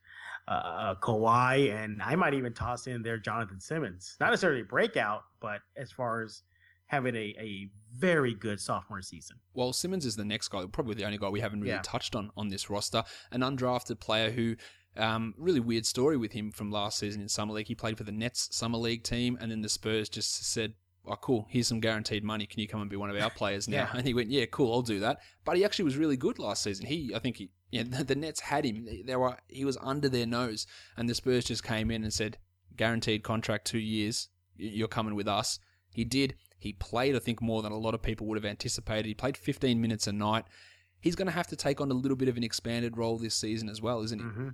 uh, uh, Kawhi, and I might even toss in there Jonathan Simmons. Not necessarily a breakout, but as far as having a, a very good sophomore season. Well, Simmons is the next guy, probably the only guy we haven't really Yeah. touched on on this roster. An undrafted player who, um, really weird story with him from last season in Summer League. He played for the Nets Summer League team, and then the Spurs just said, Oh, cool, here's some guaranteed money. Can you come and be one of our players now? Yeah. And he went, Yeah, cool, I'll do that. But he actually was really good last season. He, I think he, yeah, the, the Nets had him. They were, he was under their nose, and the Spurs just came in and said, Guaranteed contract, two years, you're coming with us. He did. He played, I think, more than a lot of people would have anticipated. He played 15 minutes a night. He's going to have to take on a little bit of an expanded role this season as well, isn't he? hmm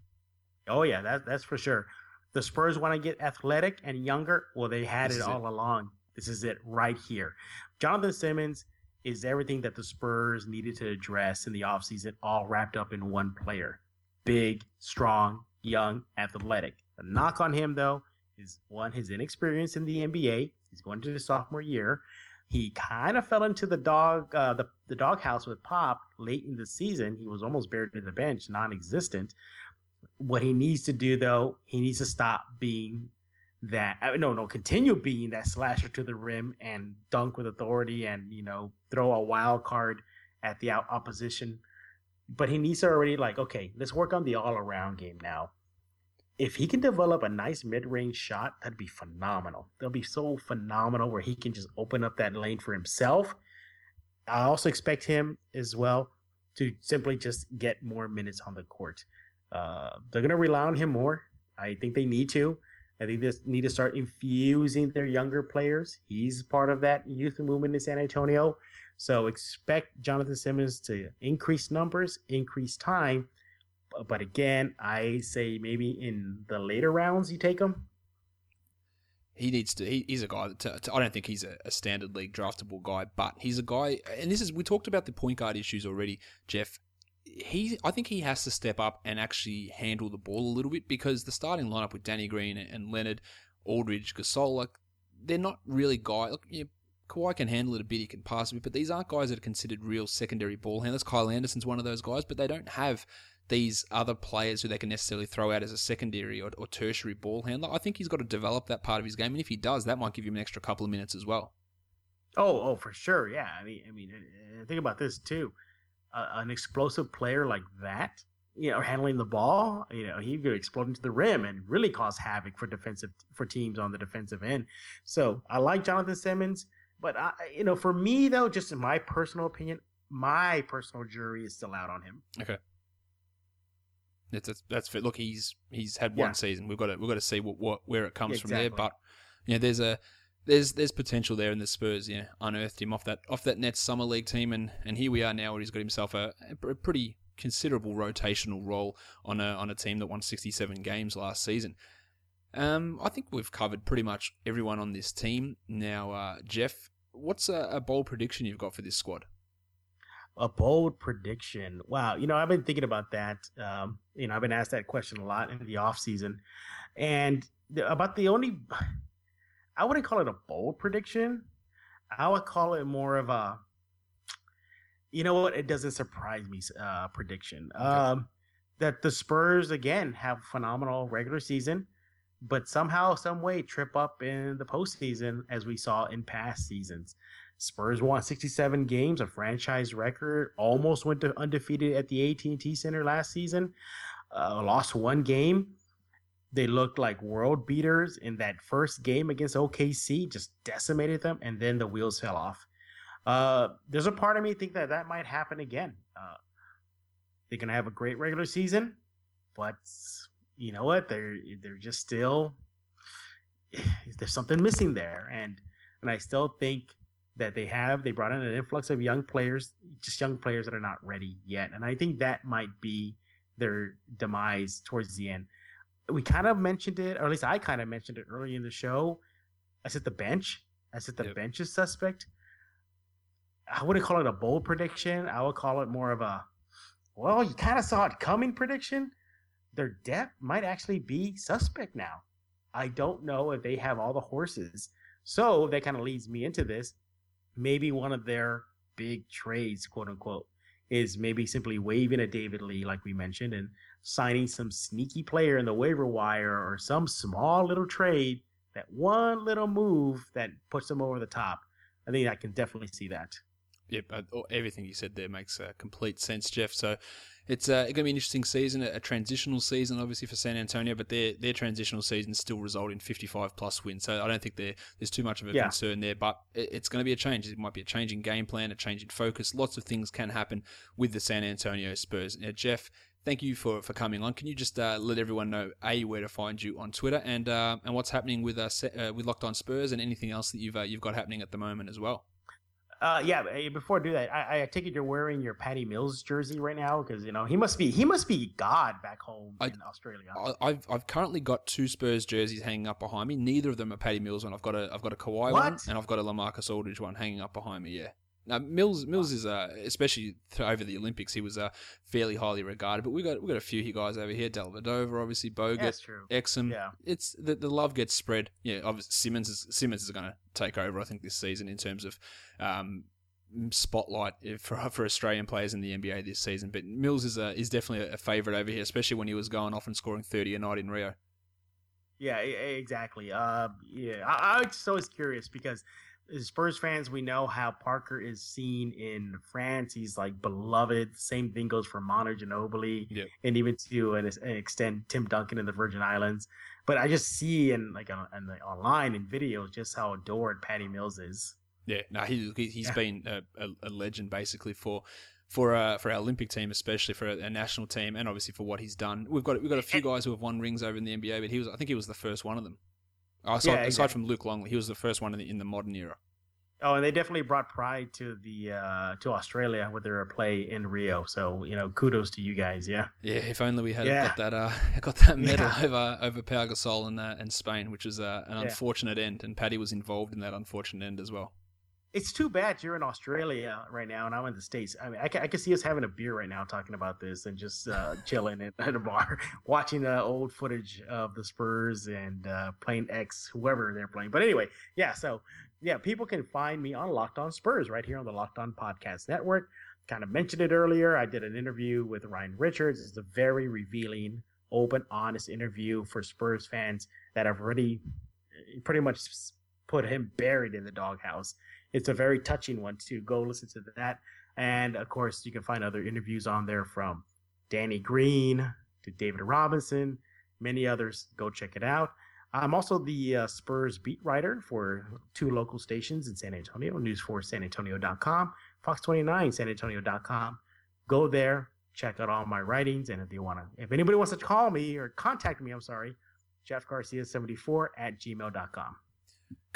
Oh yeah, that, that's for sure. The Spurs want to get athletic and younger. Well, they had This it. all along. This is it right here. Jonathan Simmons is everything that the Spurs needed to address in the offseason, all wrapped up in one player. Big, strong, young, athletic. The knock on him, though, is one, his inexperience in the NBA. He's going to the sophomore year. He kind of fell into the dog, uh, the the doghouse with Pop late in the season. He was almost buried in the bench, non-existent. What he needs to do, though, he needs to stop being that. uh, No, no, continue being that slasher to the rim and dunk with authority, and you know, throw a wild card at the opposition. But he needs to already like, okay, let's work on the all-around game now. If he can develop a nice mid-range shot, that'd be phenomenal. That'll be so phenomenal where he can just open up that lane for himself. I also expect him as well to simply just get more minutes on the court. Uh, they're going to rely on him more. I think they need to. I think they need to start infusing their younger players. He's part of that youth movement in San Antonio. So expect Jonathan Simmons to increase numbers, increase time. But again, I say maybe in the later rounds you take him. he needs to. He, he's a guy that to, to, I don't think he's a, a, standard league draftable guy, but he's a guy. And this is we talked about the point guard issues already, Jeff. He, I think he has to step up and actually handle the ball a little bit because the starting lineup with Danny Green and Leonard, Aldridge, Gasol, like they're not really guys. Look, you know, Kawhi can handle it a bit, he can pass a bit, but these aren't guys that are considered real secondary ball handlers. Kyle Anderson's one of those guys, but they don't have these other players who they can necessarily throw out as a secondary or, or, tertiary ball handler. I think he's got to develop that part of his game, and if he does, that might give him an extra couple of minutes as well. Oh, oh, for sure, yeah. I mean, I mean, think about this too. An explosive player like that, you know, handling the ball, you know, he could explode into the rim and really cause havoc for defensive for teams on the defensive end. So I like Jonathan Simmons, but I, you know, for me though, just in my personal opinion, my personal jury is still out on him. Okay. That's that's, that's fit. Look, he's he's had one yeah. season. We've got to we've got to see what, what where it comes exactly. from there. But you know, there's a there's there's potential there in the Spurs. Know, unearthed him off that off that Nets summer league team, and and here we are now, where he's got himself a, a pretty considerable rotational role on a on a team that won 67 games last season. Um, I think we've covered pretty much everyone on this team now. Uh, Jeff, what's a, a bold prediction you've got for this squad? a bold prediction. Wow, you know, I've been thinking about that. Um, you know, I've been asked that question a lot in the off season, and about the only, I wouldn't call it a bold prediction. I would call it more of a, you know what? It doesn't surprise me. Uh, prediction. Okay. Um, that the Spurs again have phenomenal regular season, but somehow, some way, trip up in the postseason as we saw in past seasons. Spurs won 67 games, a franchise record. Almost went to undefeated at the AT&T Center last season. Uh, lost one game. They looked like world beaters in that first game against OKC, just decimated them, and then the wheels fell off. Uh, there's a part of me think that that might happen again. Uh, they're gonna have a great regular season, but you know what? They're they're just still there's something missing there, and and I still think that they have. They brought in an influx of young players, just young players that are not ready yet. And I think that might be their demise towards the end. We kind of mentioned it, or at least I kind of mentioned it early in the show. I said the bench. I said the yep. bench is suspect. I wouldn't call it a bold prediction. I would call it more of a, well, you kind of saw it coming prediction. Their depth might actually be suspect now. I don't know if they have all the horses. So that kind of leads me into this maybe one of their big trades, quote unquote, is maybe simply waving a David Lee, like we mentioned, and signing some sneaky player in the waiver wire or some small little trade, that one little move that puts them over the top. I think I can definitely see that. Yep, everything you said there makes uh, complete sense, Jeff. So it's uh, going to be an interesting season, a transitional season, obviously for San Antonio, but their their transitional season still result in 55 plus wins. So I don't think there's too much of a yeah. concern there. But it's going to be a change. It might be a change in game plan, a change in focus. Lots of things can happen with the San Antonio Spurs. Now, Jeff, thank you for, for coming on. Can you just uh, let everyone know a where to find you on Twitter and uh, and what's happening with uh, with Locked On Spurs and anything else that you've uh, you've got happening at the moment as well? Uh, yeah. Before I do that, I, I take it you're wearing your Patty Mills jersey right now because you know he must be he must be God back home I, in Australia. I, have I've currently got two Spurs jerseys hanging up behind me. Neither of them are Patty Mills one. I've got a I've got a Kawhi what? one and I've got a LaMarcus Aldridge one hanging up behind me. Yeah. Now Mills Mills is uh, especially over the Olympics he was uh, fairly highly regarded, but we got we got a few guys over here. Dellavedova, obviously Bogut, yeah, Exum. Yeah, it's the, the love gets spread. Yeah, obviously Simmons is Simmons is going to take over. I think this season in terms of um, spotlight for for Australian players in the NBA this season. But Mills is a, is definitely a favourite over here, especially when he was going off and scoring thirty a night in Rio. Yeah, exactly. Uh, yeah, I, I was always curious because as Spurs fans, we know how Parker is seen in France. He's like beloved. Same thing goes for Manu Ginobili, yep. and even to an, an, extent Tim Duncan in the Virgin Islands. But I just see in like on, on the, online in videos just how adored Patty Mills is. Yeah, no, he he's yeah. been a, a, a, legend basically for for uh, for our Olympic team, especially for a, national team, and obviously for what he's done. We've got we've got a few guys who have won rings over in the NBA, but he was I think he was the first one of them. Aside, yeah, exactly. aside from Luke Longley, he was the first one in the, in the modern era. Oh, and they definitely brought pride to the uh, to Australia with their play in Rio. So you know, kudos to you guys. Yeah. Yeah. If only we had Yeah. got that uh, got that medal Yeah. over over Pau Gasol and uh, and Spain, which was uh, an Yeah. unfortunate end, and Patty was involved in that unfortunate end as well. It's too bad you're in Australia right now and I'm in the States. I mean, I can, I can see us having a beer right now talking about this and just uh, chilling at, at a bar, watching uh, old footage of the Spurs and uh, playing X, whoever they're playing. But anyway, yeah, so yeah, people can find me on Locked On Spurs right here on the Locked On Podcast Network. Kind of mentioned it earlier. I did an interview with Ryan Richards. It's a very revealing, open, honest interview for Spurs fans that have already uh, pretty much put him buried in the doghouse. It's a very touching one too. Go listen to that. And of course, you can find other interviews on there from Danny Green to David Robinson, many others. Go check it out. I'm also the uh, Spurs beat writer for two local stations in San Antonio, News 4 San Antonio.com, Fox 29 San Antonio.com. Go there, check out all my writings. And if you want to, if anybody wants to call me or contact me, I'm sorry, Jeff Garcia 74 at gmail.com.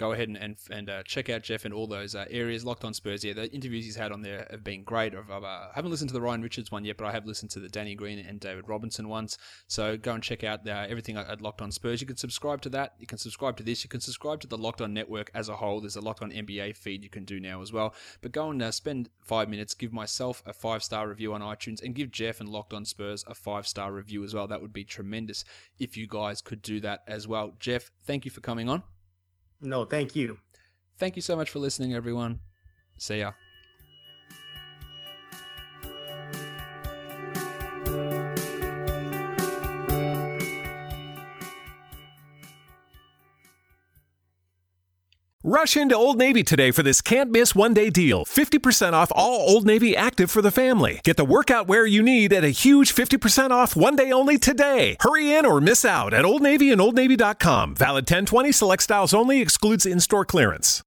go ahead and and, and uh, check out Jeff and all those uh, areas. Locked on Spurs, yeah, the interviews he's had on there have been great. I've, I've, uh, haven't listened to the Ryan Richards one yet, but I have listened to the Danny Green and David Robinson ones. So go and check out uh, everything at at Locked on Spurs. You can subscribe to that. You can subscribe to this. You can subscribe to the Locked on Network as a whole. There's a Locked on NBA feed you can do now as well. But go and uh, spend five minutes, give myself a five star review on iTunes, and give Jeff and Locked on Spurs a five star review as well. That would be tremendous if you guys could do that as well. Jeff, thank you for coming on. No, thank you. Thank you so much for listening, everyone. See ya. Rush into Old Navy today for this can't miss one day deal. 50% off all Old Navy active for the family. Get the workout wear you need at a huge 50% off one day only today. Hurry in or miss out at Old Navy and OldNavy.com. Valid 1020 select styles only excludes in store clearance.